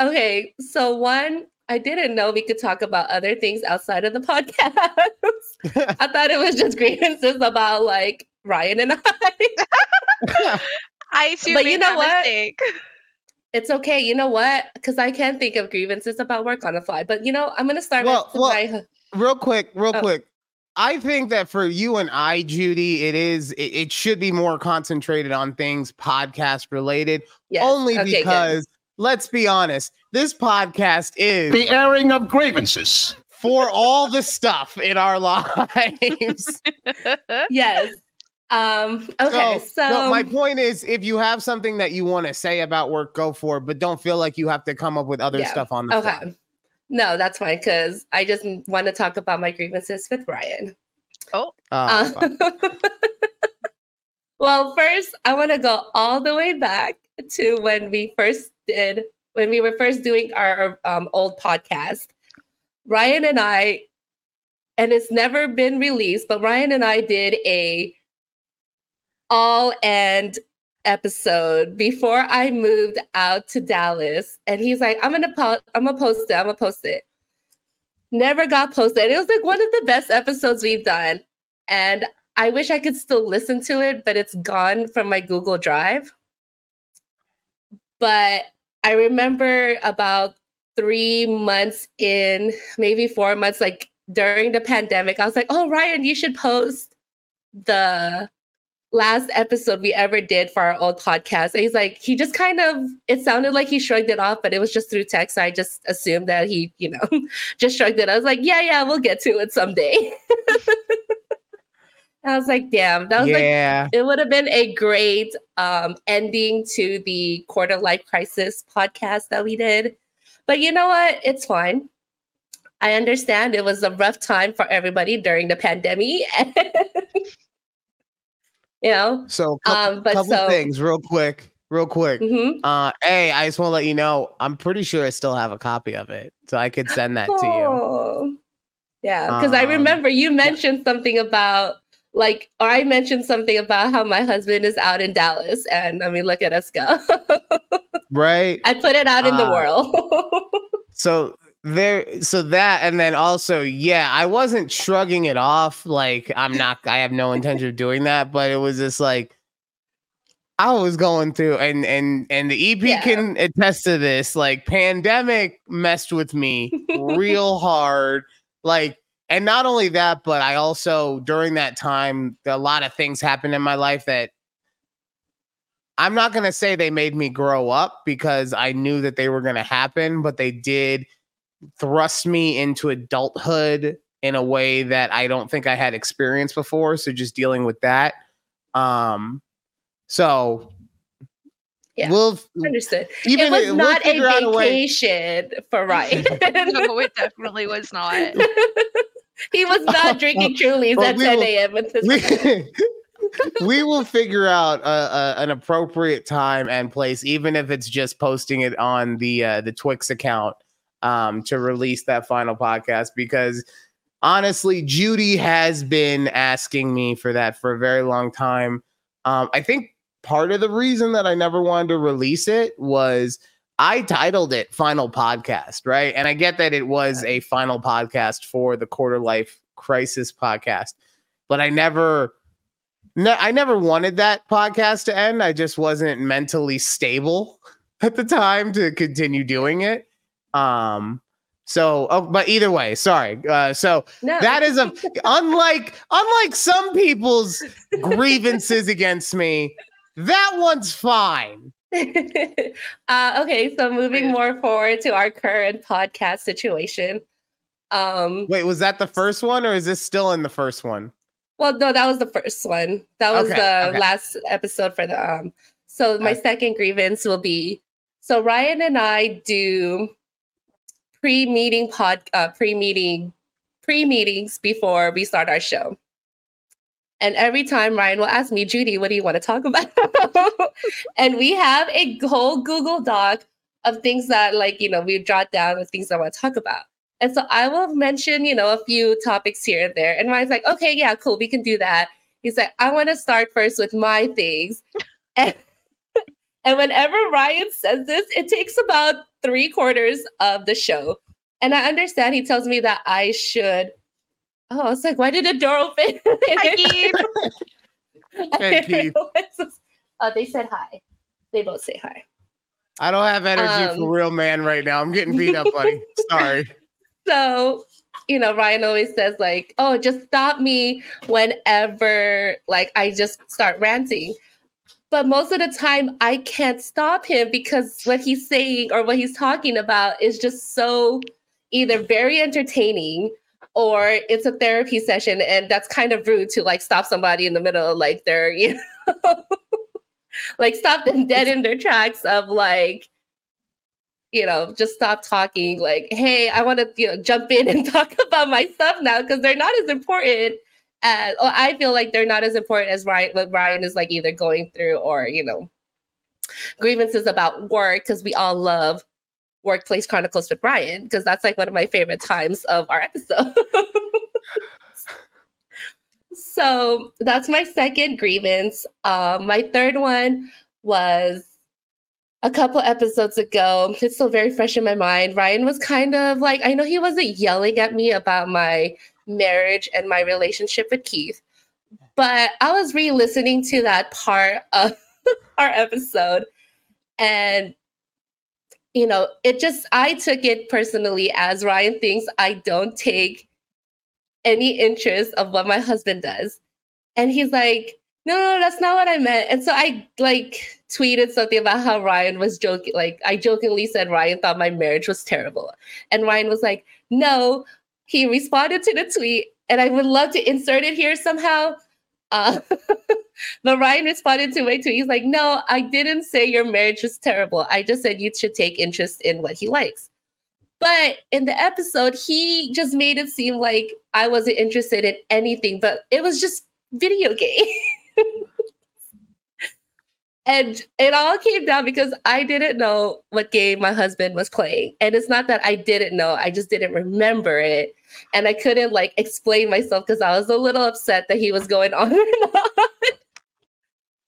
Okay, so one, I didn't know we could talk about other things outside of the podcast. I thought it was just grievances about like Ryan and I. I too But you know what? mistake. It's okay. You know what? Because I can't think of grievances about work on the fly. But you know, I'm gonna start Well, with well, my real quick, real Oh. quick. I think that for you and I, Judy, it is it, it should be more concentrated on things podcast related. yes. only okay, good. because let's be honest, this podcast is The airing of grievances. for all the stuff in our lives. yes. Um, okay, so, no, my point is if you have something that you want to say about work, go for it, but don't feel like you have to come up with other Yeah, stuff on the okay. fly. No, that's fine because I just want to talk about my grievances with Ryan. Oh, Uh, fuck. well, first, I want to go all the way back to when we first did, when we were first doing our um, old podcast. Ryan and I, and it's never been released, but Ryan and I did a all and episode before I moved out to Dallas, and he's like, "I'm gonna po- I'm gonna post it. I'm gonna post it." Never got posted. It was like one of the best episodes we've done, and I wish I could still listen to it, but it's gone from my Google Drive. But I remember about three months in, maybe four months, like during the pandemic, I was like, "Oh, Ryan, you should post the last episode we ever did for our old podcast. And he's like, he just kind of, it sounded like he shrugged it off, but it was just through text. So I just assumed that he, you know, just shrugged it. I was like, yeah, yeah, we'll get to it someday. I was like, damn, that was yeah. like, it would have been a great um, ending to the quarter life crisis podcast that we did. But you know what? It's fine. I understand it was a rough time for everybody during the pandemic. you know, so cou- um, but couple so things real quick, real quick. mhm. Uh, hey, I just want to let you know, I'm pretty sure I still have a copy of it, so I could send that to you. Oh. Yeah, because I Um, remember you mentioned something about like, or I mentioned something about how my husband is out in Dallas, and I mean, look at us go. Right? I put it out in the Uh, world. So there, so that, and then also, yeah, I wasn't shrugging it off. Like I'm not, I have no intention of doing that, but it was just like I was going through, and and and the EP Yeah. can attest to this. Like pandemic messed with me real hard. Like, and not only that, but I also during that time, a lot of things happened in my life that I'm not going to say they made me grow up because I knew that they were going to happen, but they did thrust me into adulthood in a way that I don't think I had experienced before. So just dealing with that. Um, so Yeah. we'll Understood. even it was we'll not a figure out way- vacation for Ryan. no, it definitely was not. He was not drinking Trulies at 10 a.m. with his we, we will figure out a, a, an appropriate time and place, even if it's just posting it on the uh, the Twix account um, to release that final podcast. Because honestly, Judy has been asking me for that for a very long time. Um, I think part of the reason that I never wanted to release it was I titled it Final Podcast, right? And I get that it was a final podcast for the Quarter Life Crisis podcast, but I never no, I never wanted that podcast to end. I just wasn't mentally stable at the time to continue doing it. Um so oh, but either way, sorry. Uh so no. that is a unlike unlike some people's grievances against me, that one's fine. uh, okay, so moving more forward to our current podcast situation. Um, Wait, was that the first one or is this still in the first one? well, no, that was the first one. That was Okay, the okay. last episode for the um. So my Okay. second grievance will be so Ryan and I do pre-meeting pod uh, pre-meeting pre-meetings before we start our show. And every time Ryan will ask me, Judy, what do you want to talk about? and we have a whole Google Doc of things that, like, you know, we jot down the things I want to talk about. And so I will mention, you know, a few topics here and there. And Ryan's like, okay, yeah, cool, we can do that. He's like, I want to start first with my things. And, and whenever Ryan says this, it takes about three quarters of the show. And I understand he tells me that I should. Oh, I was like, why did the door open? Hi, Keith. Hey, Keith. Oh, they said hi. They both say hi. I don't have energy Um, for real man right now. I'm getting beat up, buddy. Sorry. So, you know, Ryan always says, like, oh, just stop me whenever like I just start ranting. But most of the time I can't stop him because what he's saying or what he's talking about is just so either very entertaining or it's a therapy session and that's kind of rude to like stop somebody in the middle of like their you know like stop them dead in their tracks of like you know just stop talking like hey i want to you know jump in and talk about my stuff now because they're not as important as or i feel like they're not as important as ryan what ryan is like either going through or you know grievances about work because we all love workplace chronicles with Ryan because that's like one of my favorite times of our episode. so that's my second grievance. Um, my third one was a couple episodes ago. It's still very fresh in my mind. Ryan was kind of like, I know he wasn't yelling at me about my marriage and my relationship with Keith, but I was re listening to that part of our episode. And, you know, it just, I took it personally as Ryan thinks I don't take any interest of what my husband does. And he's like, no, no, that's not what I meant. And so I like tweeted something about how Ryan was joking. Like I jokingly said Ryan thought my marriage was terrible. And Ryan was like, no, he responded to the tweet. And I would love to insert it here somehow. Uh, but Ryan responded to my tweet. He's like, no, I didn't say your marriage was terrible. I just said you should take interest in what he likes. But in the episode, he just made it seem like I wasn't interested in anything, but it was just video game. and it all came down because I didn't know what game my husband was playing. And it's not that I didn't know, I just didn't remember it. And I couldn't like explain myself because I was a little upset that he was going on and on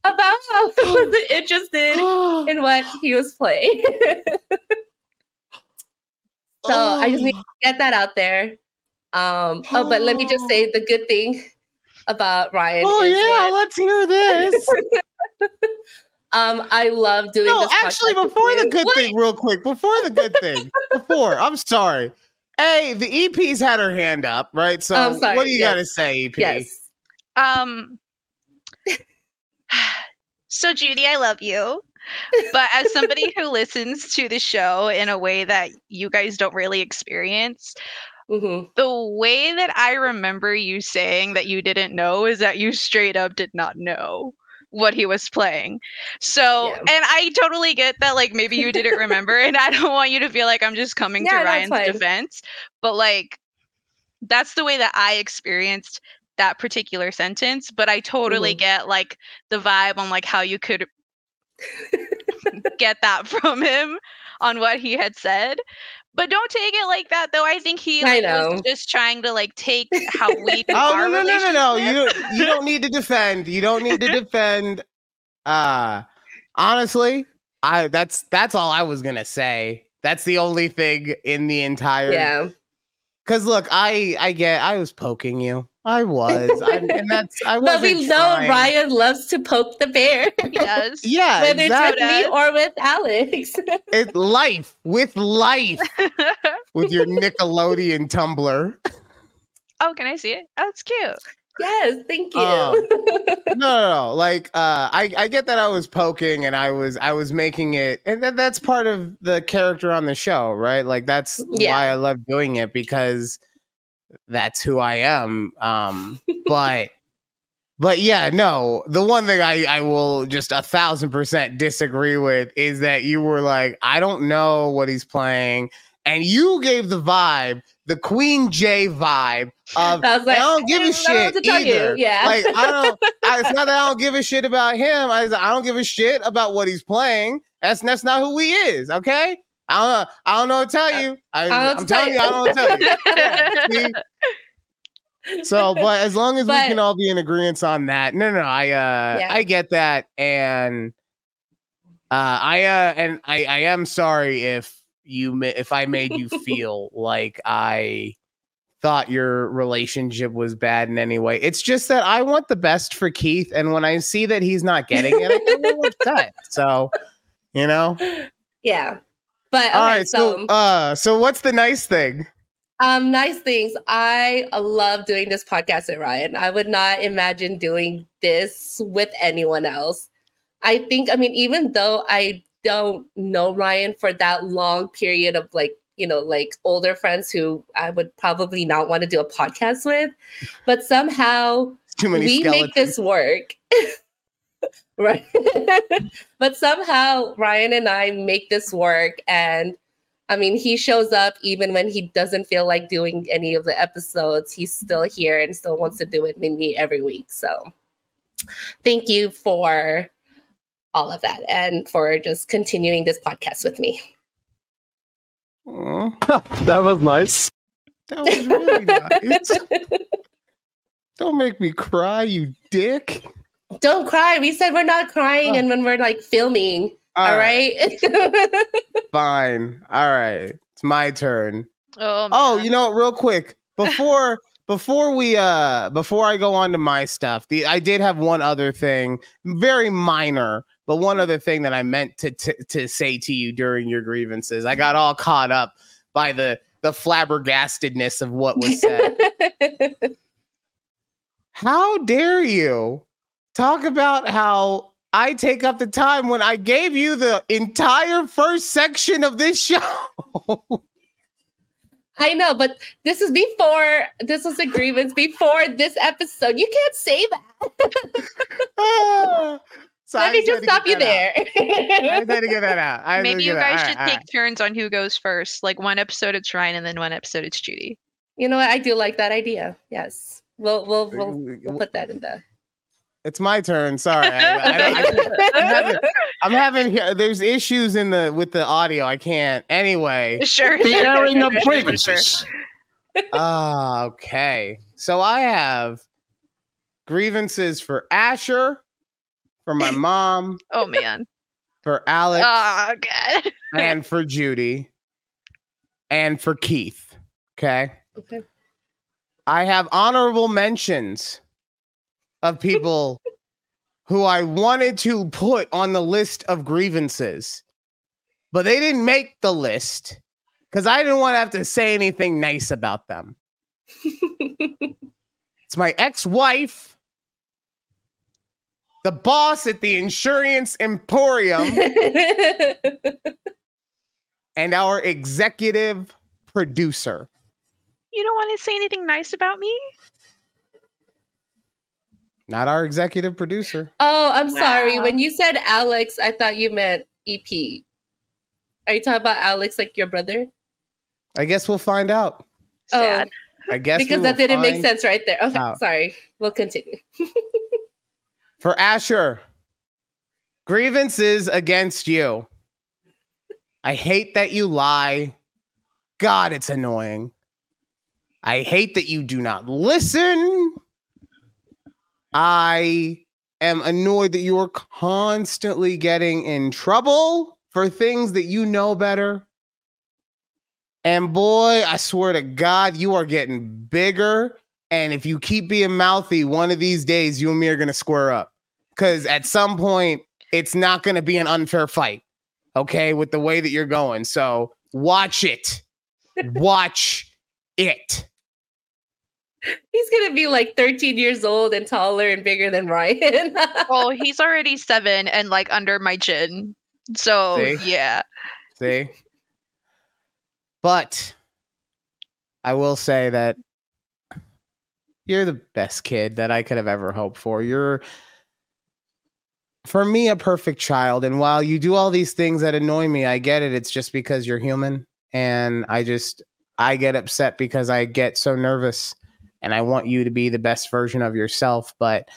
about how I wasn't interested in what he was playing. so I just need to get that out there. Um, oh, but let me just say the good thing about Ryan. Oh yeah, that- let's hear this. um, I love doing. no, this actually, before the good thing, real quick, before the good thing, before I'm sorry. Hey, the EP's had her hand up, right? So, I'm what do you yes. got to say, EP? Yes. Um. So Judy, I love you. But as somebody who listens to the show in a way that you guys don't really experience, hmm the way that I remember you saying that you didn't know is that you straight up did not know what he was playing. So, Yeah. and I totally get that, like, maybe you didn't remember, and I don't want you to feel like I'm just coming Yeah, to Ryan's defense, but like, that's the way that I experienced that particular sentence. But I totally Mhm. get like the vibe on like how you could get that from him on what he had said. But don't take it like that, though. I think he I like, was just trying to like take how we. Oh our no no no no no! You don't, you don't need to defend. You don't need to defend. Uh honestly, I that's that's all I was gonna say. That's the only thing in the entire. Yeah. Because look, I I get I was poking you. I was, I, and that's I But wasn't. we know trying. Ryan loves to poke the bear, He does. Yeah, whether exactly. it's with me or with Alex. It life with life with your Nickelodeon tumbler. oh, can I see it? Oh, it's cute. yes, thank you. Um, no, no, no. Like, uh, I, I get that I was poking and I was, I was making it, and that, that's part of the character on the show, right? Like, that's Yeah. why I love doing it because that's who I am. Um, but, but yeah, no. The one thing I, I will just a thousand percent disagree with is that you were like, I don't know what he's playing, and you gave the vibe, the Queen J vibe of I like, I don't give a "Mm, I don't know shit to tell you." either. Yeah. Like I don't. I, it's not that I don't give a shit about him. I, I don't give a shit about what he's playing. That's that's not who he is. Okay. I don't know. I don't know what to tell you. I, I don't know I'm what telling you. I don't know what to tell you. Yeah. So, but as long as we can all be in agreement on that, no, no, I, uh, Yeah. I get that, and uh, I, uh, and I, I am sorry if you, if I made you feel like I thought your relationship was bad in any way. It's just that I want the best for Keith, and when I see that he's not getting it, I get a little upset. So, you know. yeah. But okay, all right. So, so uh, so what's the nice thing? Um, nice things. I love doing this podcast with Ryan. I would not imagine doing this with anyone else. I think, I mean, even though I don't know Ryan for that long period of like, you know, like older friends who I would probably not want to do a podcast with, but somehow we skeletons. make this work. Right. but somehow Ryan and I make this work. And I mean, he shows up even when he doesn't feel like doing any of the episodes. He's still here and still wants to do it with me every week. So thank you for all of that and for just continuing this podcast with me. Aw, that was nice. that was really nice. Don't make me cry, you dick. Don't cry. We said we're not crying, Oh. and when we're like filming, all right. Fine. All right. It's my turn. Oh, Oh, you know, real quick before before we uh before I go on to my stuff, the I did have one other thing, very minor, but one other thing that I meant to to, to say to you during your grievances. I got all caught up by the the flabbergastedness of what was said. how dare you talk about how I take up the time when I gave you the entire first section of this show? I know, but this is before. This was a grievance before this episode. You can't say that. So Let I me just stop you that out. I there. had to get that out. I had to Maybe you guys all should right, take right. turns on who goes first. Like one episode it's Ryan and then one episode it's Judy. you know what? I do like that idea. Yes, we'll we'll we'll, we'll put that in the. It's my turn. Sorry, I, I don't, I, I'm, having, I'm having. There's issues in the with the audio. I can't. Anyway. Sure. The airing of grievances. Ah, okay. So I have grievances for Asher, for my mom, Oh man. for Alex, Oh god. and for Judy, and for Keith. Okay. Okay. I have honorable mentions of people who I wanted to put on the list of grievances, but they didn't make the list because I didn't want to have to say anything nice about them. It's my ex wife, the boss at the insurance emporium, and our executive producer. You don't want to say anything nice about me? Not our executive producer. oh, I'm sorry. When you said Alex, I thought you meant EP. Are you talking about Alex, like your brother? I guess we'll find out. Oh, Sad. I guess because that didn't make sense right there. Okay, out. sorry. We'll continue. For Asher, grievances against you. I hate that you lie. God, it's annoying. I hate that you do not listen. I am annoyed that you are constantly getting in trouble for things that you know better. And boy, I swear to God, you are getting bigger. And if you keep being mouthy, one of these days, you and me are going to square up. Because at some point, it's not going to be an unfair fight. Okay. With the way that you're going. So watch it. Watch it. He's gonna be like 13 years old and taller and bigger than Ryan. Well, he's already seven and like under my chin. So See? yeah. See? But I will say that you're the best kid that I could have ever hoped for. You're, for me, a perfect child. And while you do all these things that annoy me, I get it. It's just because you're human. And I just, I get upset because I get so nervous and I want you to be the best version of yourself. But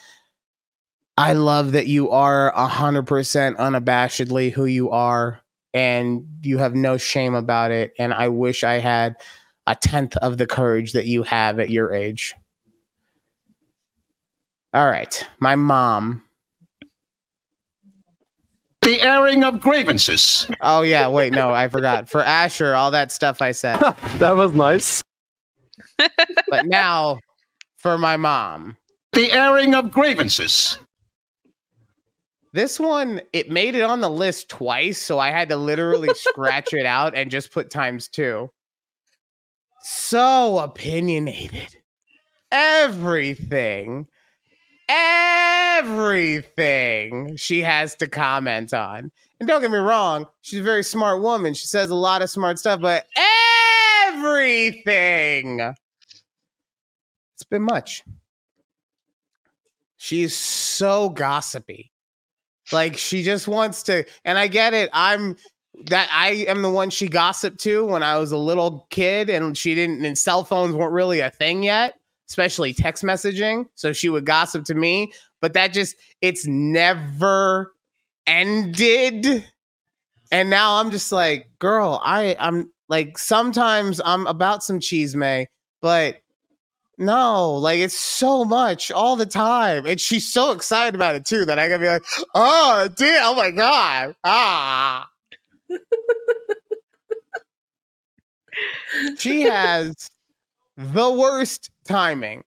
I love that you are a hundred percent unabashedly who you are and you have no shame about it. And I wish I had a tenth of the courage that you have at your age. All right. My mom. The airing of grievances. Oh, yeah. Wait, no, I forgot. For Asher, all that stuff I said. that was nice. But now for my mom. The airing of grievances. This one, it made it on the list twice, so I had to literally scratch it out and just put times two. So opinionated. Everything, everything she has to comment on. And don't get me wrong, she's a very smart woman. She says a lot of smart stuff, but everything. It's been much. She's so gossipy. Like she just wants to, and I get it. I'm that I am the one she gossiped to when I was a little kid, and she didn't, and cell phones weren't really a thing yet, especially text messaging. So she would gossip to me, but that just, it's never ended. And now I'm just like, girl, I, I'm like, sometimes I'm about some cheese, May, but No, like it's so much all the time. And she's so excited about it too that I gotta be like, oh damn, oh my god. Ah. she has the worst timing.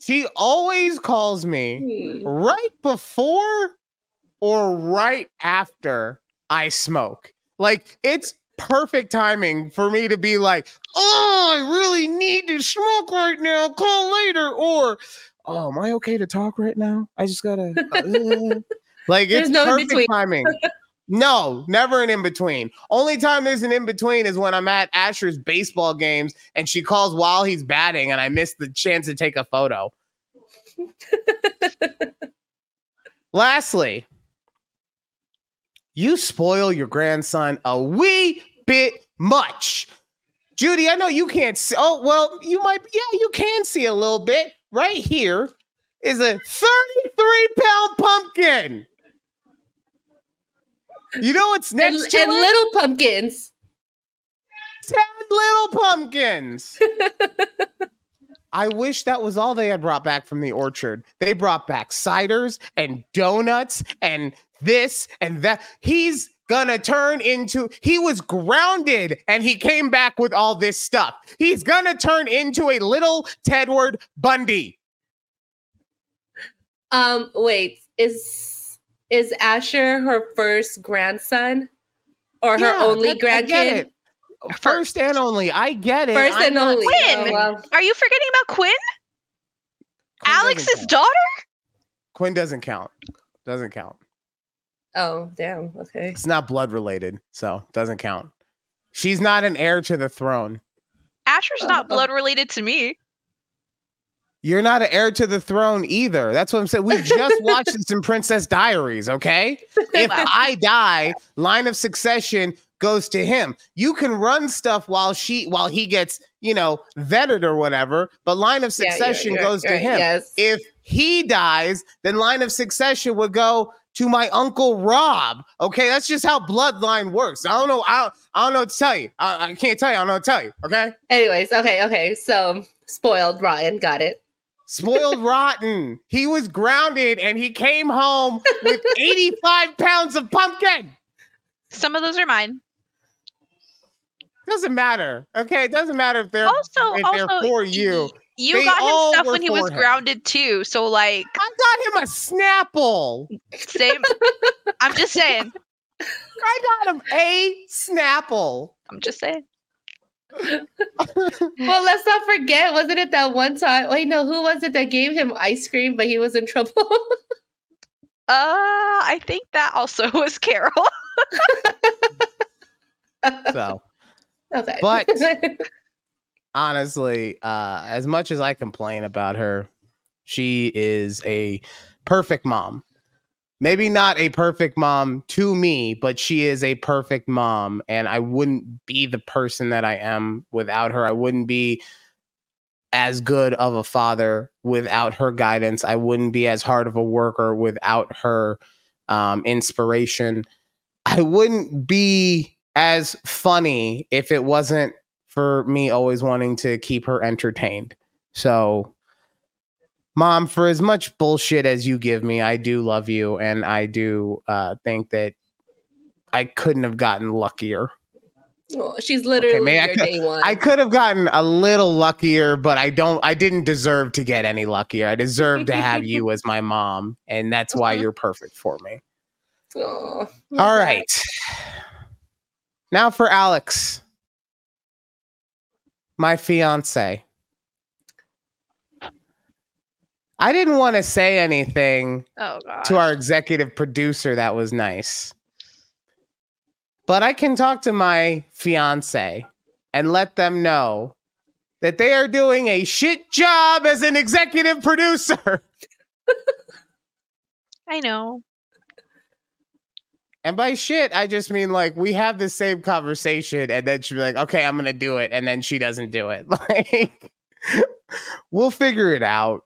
She always calls me Hmm. right before or right after I smoke. Like it's perfect timing for me to be like, "Oh, I really need to smoke right now. Call later." Or, "Oh, am I okay to talk right now? I just gotta." uh," like There's it's no perfect timing. No, never an in between. Only time there's an in between is when I'm at Asher's baseball games and she calls while he's batting and I miss the chance to take a photo. Lastly, you spoil your grandson a wee bit much. Judy, I know you can't see. Oh, well, you might, yeah, you can see a little bit. Right here is a 33 pound pumpkin. You know what's And, next to and it? little pumpkins. 10 little pumpkins. I wish that was all they had brought back from the orchard. They brought back ciders and donuts and this and that. He's gonna turn into he was grounded and he came back with all this stuff. He's gonna turn into a little Tedward Bundy. Um, wait, is is Asher her first grandson? Or her Yeah, only that- grandkid? First and only. I get it. First I'm and only. Quinn! Oh, well. Are you forgetting about Quinn? Quinn Alex's daughter? Quinn doesn't count. Doesn't count. Oh, damn. Okay. It's not blood related, so doesn't count. She's not an heir to the throne. Asher's Uh, not uh, blood related to me. You're not an heir to the throne either. That's what I'm saying. We just watched this in Princess Diaries, okay? If I die, line of succession goes to him. You can run stuff while she while he gets, you know, vetted or whatever, but line of Yeah, you're- succession you're- goes to you're- him. Yes. If he dies, then line of succession would go to my uncle Rob. Okay, that's just how bloodline works. I don't know. I don't, I don't know what to tell you. I, I can't tell you. I don't know what to tell you. Okay, Anyways, okay, okay. So spoiled Ryan, got it. spoiled rotten. He was grounded and he came home with 85 pounds of pumpkin. Some of those are mine. Doesn't matter. Okay, it doesn't matter if they're Also, if also they're for y- you. You They got him stuff when he was him. grounded too. So like I got him a Snapple. same I'm just saying. I got him a Snapple. I'm just saying. Well, let's not forget, wasn't it that one time? Wait, no, who was it that gave him ice cream, but he was in trouble? Uh I think that also was Carol. So okay. But- honestly, uh, as much as I complain about her, she is a perfect mom. Maybe not a perfect mom to me, but she is a perfect mom. And I wouldn't be the person that I am without her. I wouldn't be as good of a father without her guidance. I wouldn't be as hard of a worker without her um, inspiration. I wouldn't be as funny if it wasn't for me always wanting to keep her entertained. So, mom, for as much bullshit as you give me, I do love you, and I do uh, think that I couldn't have gotten luckier. Oh, she's literally may I your co- day one. I could have gotten a little luckier, but I don't. I didn't deserve to get any luckier. I deserve to have you as my mom, and that's why you're perfect for me. All right. Now for Alex, my fiance. I didn't want to say anything Oh to our executive producer that was nice. But I can talk to my fiance and let them know that they are doing a shit job as an executive producer. I know. And by shit, I just mean like we have the same conversation, and then she'll be like, okay, I'm gonna do it, and then she doesn't do it. Like, we'll figure it out.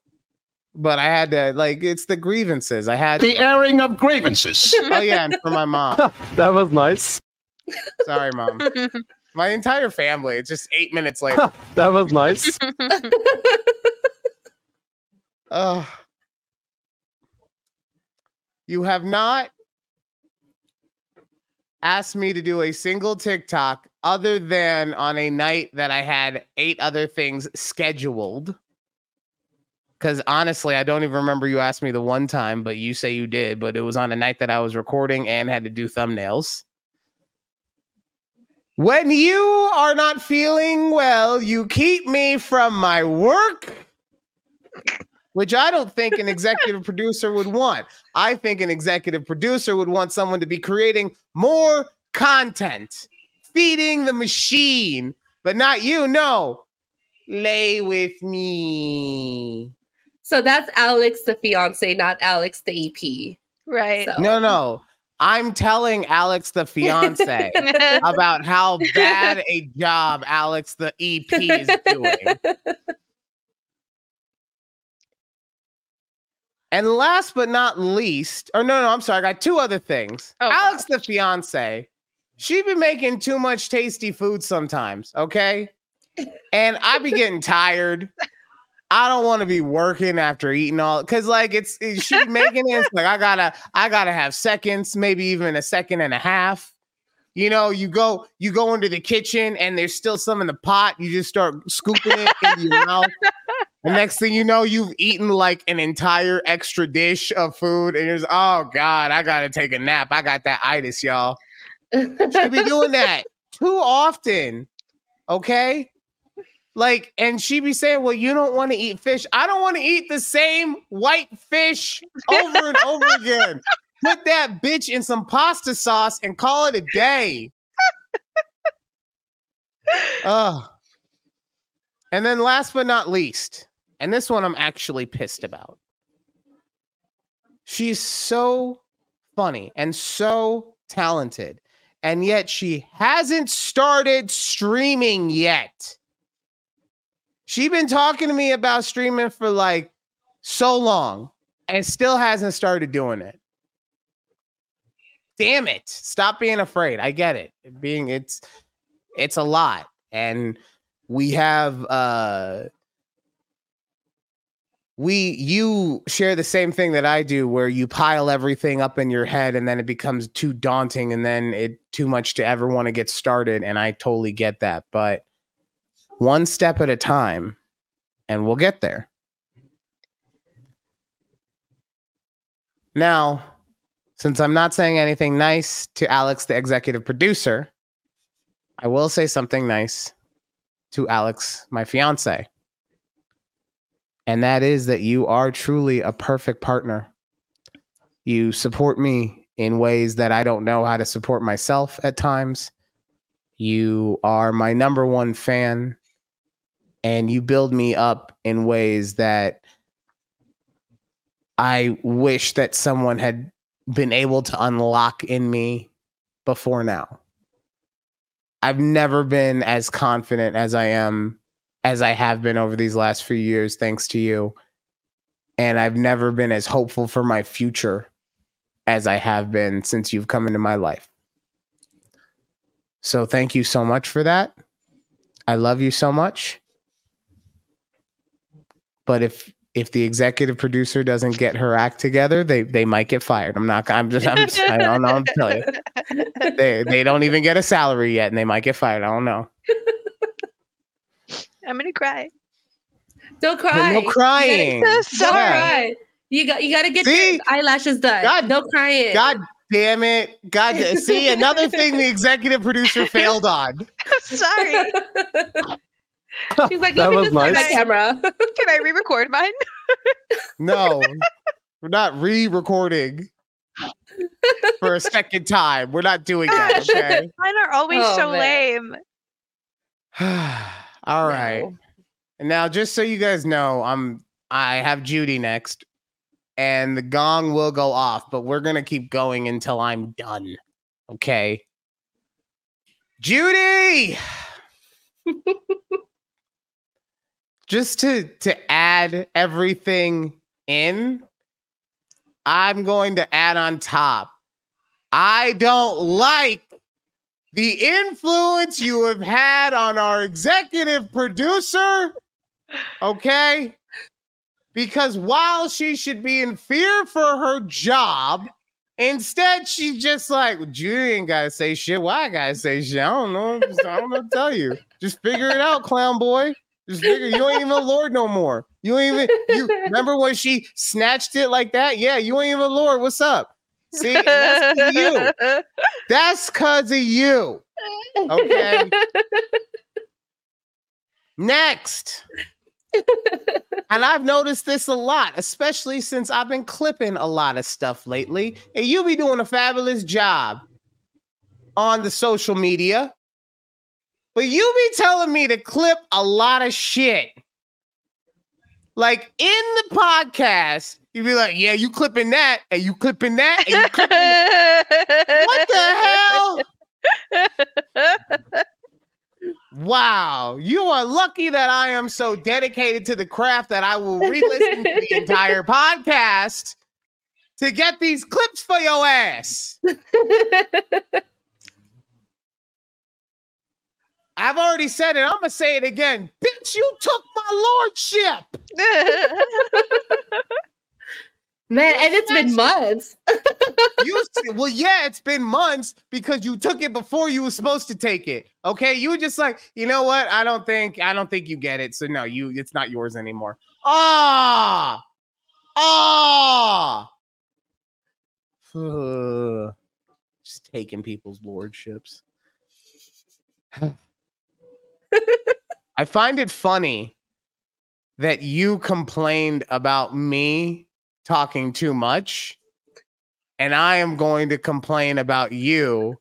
But I had to like it's the grievances. I had The airing of grievances. oh yeah, and for my mom. that was nice. Sorry, mom. My entire family. It's just eight minutes later. that was nice. Uh, you have not asked me to do a single TikTok other than on a night that I had eight other things scheduled. Because honestly, I don't even remember you asked me the one time, but you say you did. But it was on a night that I was recording and had to do thumbnails. When you are not feeling well, you keep me from my work, which I don't think an executive producer would want. I think an executive producer would want someone to be creating more content, feeding the machine, but not you. No, lay with me. So that's Alex, the fiance, not Alex, the EP. Right. So- No, no. I'm telling Alex, the fiance, about how bad a job Alex, the EP, is doing. And last but not least, or no, no, I'm sorry, I got two other things. Oh, Alex, the fiance, she be making too much tasty food sometimes, okay? And I be getting tired. I don't want to be working after eating all because like it's, it's she be making it. Like I gotta, I gotta have seconds, maybe even a second and a half. You know, you go, you go into the kitchen and there's still some in the pot. You just start scooping it in your mouth. The next thing you know, you've eaten like an entire extra dish of food, and you're just, oh god, I gotta take a nap. I got that itis, y'all. She be doing that too often. Okay. Like, and she be saying, Well, you don't want to eat fish. I don't want to eat the same white fish over and over again. Put that bitch in some pasta sauce and call it a day. Ugh. And then last but not least, and this one I'm actually pissed about. She's so funny and so talented, and yet she hasn't started streaming yet. She's been talking to me about streaming for like so long and still hasn't started doing it. Damn it. Stop being afraid. I get it. Being it's it's a lot. And we have uh we you share the same thing that I do where you pile everything up in your head and then it becomes too daunting and then it too much to ever want to get started and I totally get that but one step at a time and we'll get there. Now, since I'm not saying anything nice to Alex the executive producer, I will say something nice to Alex my fiance. And that is that you are truly a perfect partner. You support me in ways that I don't know how to support myself at times. You are my number one fan, and you build me up in ways that I wish that someone had been able to unlock in me before now. I've never been as confident as I am as I have been over these last few years, thanks to you. And I've never been as hopeful for my future as I have been since you've come into my life. So thank you so much for that. I love you so much. But if if the executive producer doesn't get her act together, they they might get fired. I'm not. I'm just. I'm. Just, I don't know. I'm telling you, they they don't even get a salary yet, and they might get fired. I don't know. I'm gonna cry. Don't cry. No crying. So Don't sorry. cry. You got you got to get See? your eyelashes done. God- no crying. God damn it! God, see another thing the executive producer failed on. sorry. She's like, That let me was just turn my camera. Can I re-record mine? No, we're not re-recording for a second time. We're not doing that. Okay. Mine are always Oh, so man. lame. All right. No. And now, just so you guys know, I'm I have Judy next, and the gong will go off, but we're gonna keep going until I'm done. Okay. Judy. just to to add everything in, I'm going to add on top. I don't like the influence you have had on our executive producer. Okay. because while she should be in fear for her job, instead she's just like, you ain't gotta say shit. Why I gotta say shit? I don't know. I don't know tell you. Just figure it out, clown boy. Just figure you ain't even a lord no more. You ain't even you remember when she snatched it like that? Yeah, you ain't even a lord. What's up? See, that's 'cause you. That's cause of you. Okay. Next. and I've noticed this a lot, especially since I've been clipping a lot of stuff lately. And you be doing a fabulous job on the social media. But you be telling me to clip a lot of shit. Like in the podcast, you be like, yeah, you clipping that, and you clipping that, and you clipping what the hell? Wow, you are lucky that I am so dedicated to the craft that I will re-listen to the entire podcast to get these clips for your ass. I've already said it. I'm gonna say it again. Bitch, you took my lordship. Man, and it's been months. You well, yeah, it's been months because you took it before you were supposed to take it. Okay, you were just like, you know what? I don't think, I don't think you get it. So no, you, it's not yours anymore. Ah, ah. Ugh. Just taking people's lordships. I find it funny that you complained about me talking too much, and I am going to complain about you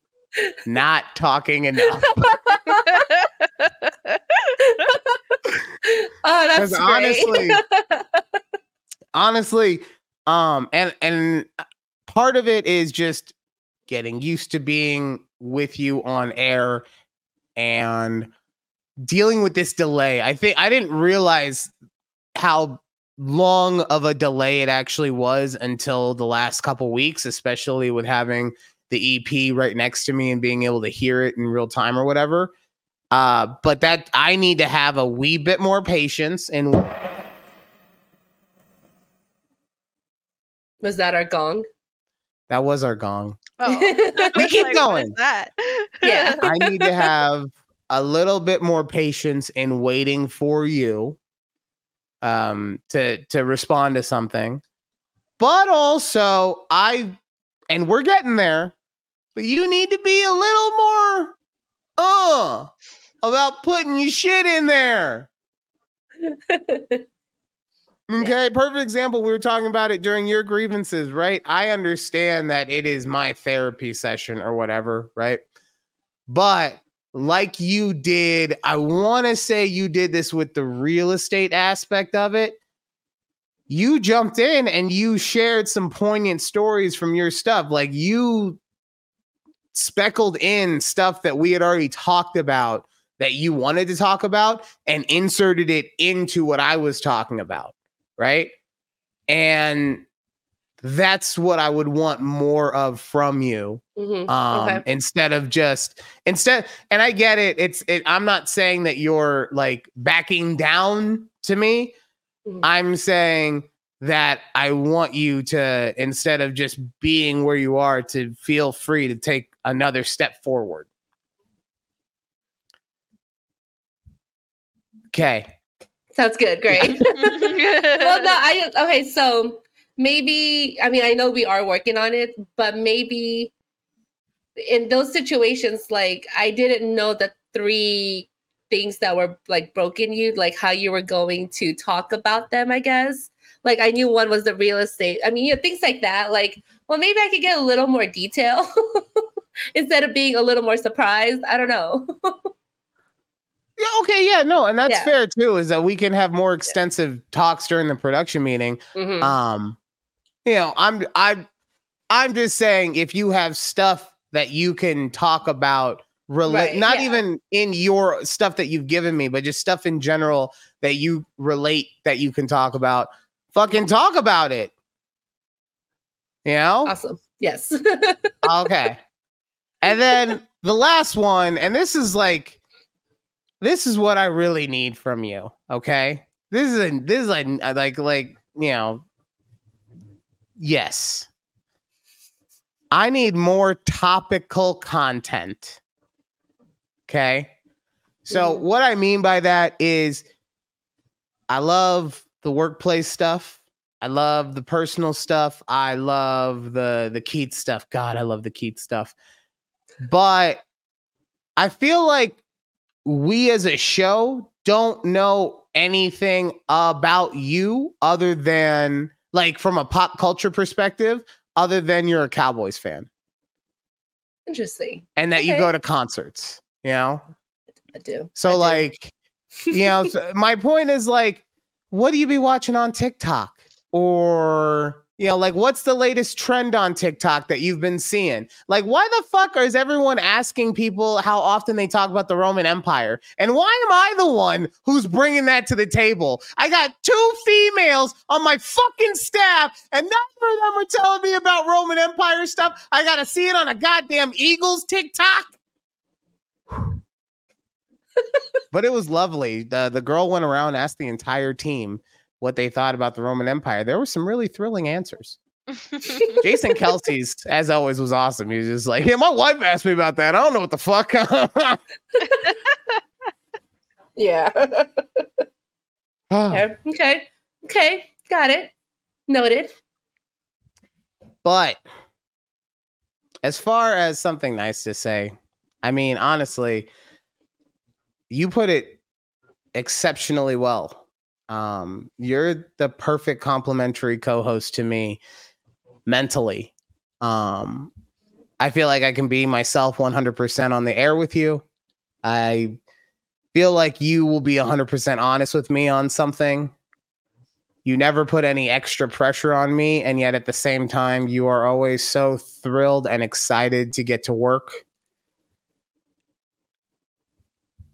not talking enough. oh, that's great. honestly- honestly um and and uh, part of it is just getting used to being with you on air and dealing with this delay i think i didn't realize how long of a delay it actually was until the last couple weeks especially with having the ep right next to me and being able to hear it in real time or whatever uh but that i need to have a wee bit more patience and Was that our gong? that was our gong Oh. We keep Like, going. that? Yeah. I need to have a little bit more patience in waiting for you um to to respond to something. But also I and we're getting there, but you need to be a little more uh about putting your shit in there. Okay, perfect example. We were talking about it during your grievances, right? I understand that it is my therapy session or whatever, right? But like you did, I want to say you did this with the real estate aspect of it. You jumped in and you shared some poignant stories from your stuff. Like you speckled in stuff that we had already talked about that you wanted to talk about and inserted it into what I was talking about right? And that's what I would want more of from you. Mhm. Um Okay. instead of just instead and I get it. It's it I'm not saying that you're like backing down to me. Mhm. I'm saying that I want you to instead of just being where you are to feel free to take another step forward. Okay. Sounds good. Great. well, no, I okay. So maybe I mean I know we are working on it, but maybe in those situations, like I didn't know the three things that were like broken you, like how you were going to talk about them. I guess like I knew one was the real estate. I mean, you know, things like that. Like, well, maybe I could get a little more detail instead of being a little more surprised. I don't know. Yeah, okay, yeah, no, and that's Yeah. fair too, is that we can have more extensive talks during the production meeting. Mhm. Um, you know, I'm I'm I'm just saying if you have stuff that you can talk about relate Right, not yeah. even in your stuff that you've given me, but just stuff in general that you relate that you can talk about, fucking talk about it. You know? awesome. Yes. okay. And then the last one, and this is like, this is what I really need from you. Okay. This is a, this is like, like, like, you know, yes. I need more topical content. Okay. So, Mhm. what I mean by that is I love the workplace stuff. I love the personal stuff. I love the the Keith stuff. God, I love the Keith stuff. But I feel like we as a show don't know anything about you other than like from a pop culture perspective other than you're a Cowboys fan Interesting. and that you go to concerts, you know? I do. So I do. like, you know, so my point is like, what do you be watching on TikTok? Or, you know, like what's the latest trend on TikTok that you've been seeing? Like, why the fuck is everyone asking people how often they talk about the Roman Empire? And why am I the one who's bringing that to the table? I got two females on my fucking staff, and neither of them are telling me about Roman Empire stuff. I gotta see it on a goddamn Eagles TikTok. but it was lovely. The the girl went around asked the entire team what they thought about the Roman Empire. There were some really thrilling answers. Jason Kelce's, as always, was awesome. He was just like, "Yeah, my wife asked me about that. I don't know what the fuck." yeah. Ah. okay. Okay. Okay. Got it. Noted. but as far as something nice to say, I mean, honestly, you put it exceptionally well. Um, you're the perfect complimentary co-host to me mentally. Um, I feel like I can be myself 100% on the air with you. I feel like you will be 100% honest with me on something. You never put any extra pressure on me, and yet at the same time, you are always so thrilled and excited to get to work.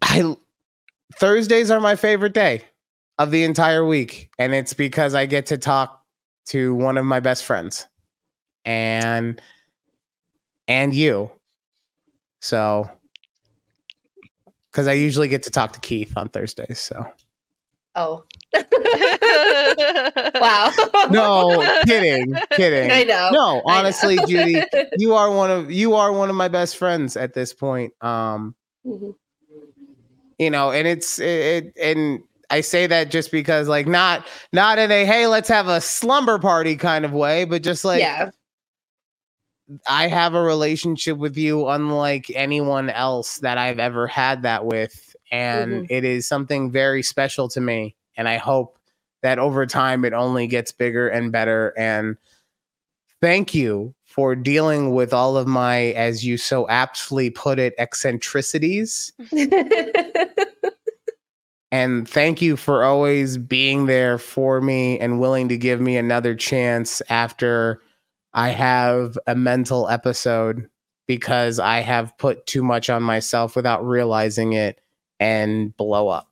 I Thursdays are my favorite day of the entire week, and it's because I get to talk to one of my best friends, and and you. So, because I usually get to talk to Keith on Thursdays, so. Oh. wow. No, kidding, kidding. I know. No, I know. honestly, Judy, you are one of you are one of my best friends at this point. Um, Mhm. you know, and it's it, it and I say that just because like not not in a hey, let's have a slumber party kind of way, but just like yeah. I have a relationship with you unlike anyone else that I've ever had that with. And Mhm. it is something very special to me. And I hope that over time it only gets bigger and better. And thank you for dealing with all of my, as you so aptly put it, eccentricities. And thank you for always being there for me and willing to give me another chance after I have a mental episode because I have put too much on myself without realizing it and blow up.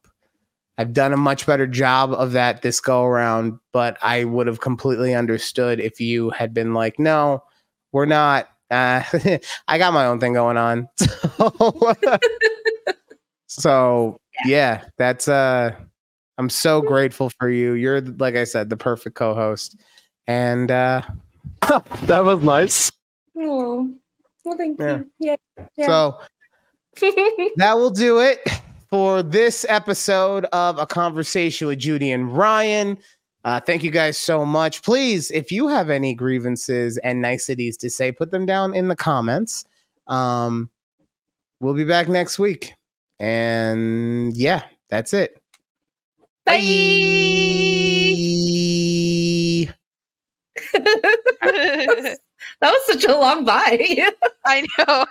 I've done a much better job of that this go around, but I would have completely understood if you had been like, no, we're not. Uh, I got my own thing going on. So, so yeah, that's uh I'm so grateful for you. You're like I said, the perfect co-host. And uh That was nice. oh. Well, thank Yeah. you. Yeah. Yeah. so that will do it for this episode of a conversation with Judy and Ryan. Uh, thank you guys so much. Please, if you have any grievances and niceties to say, put them down in the comments. Um, we'll be back next week. And yeah, that's it. Bye. Bye. that was such a long bye. I know.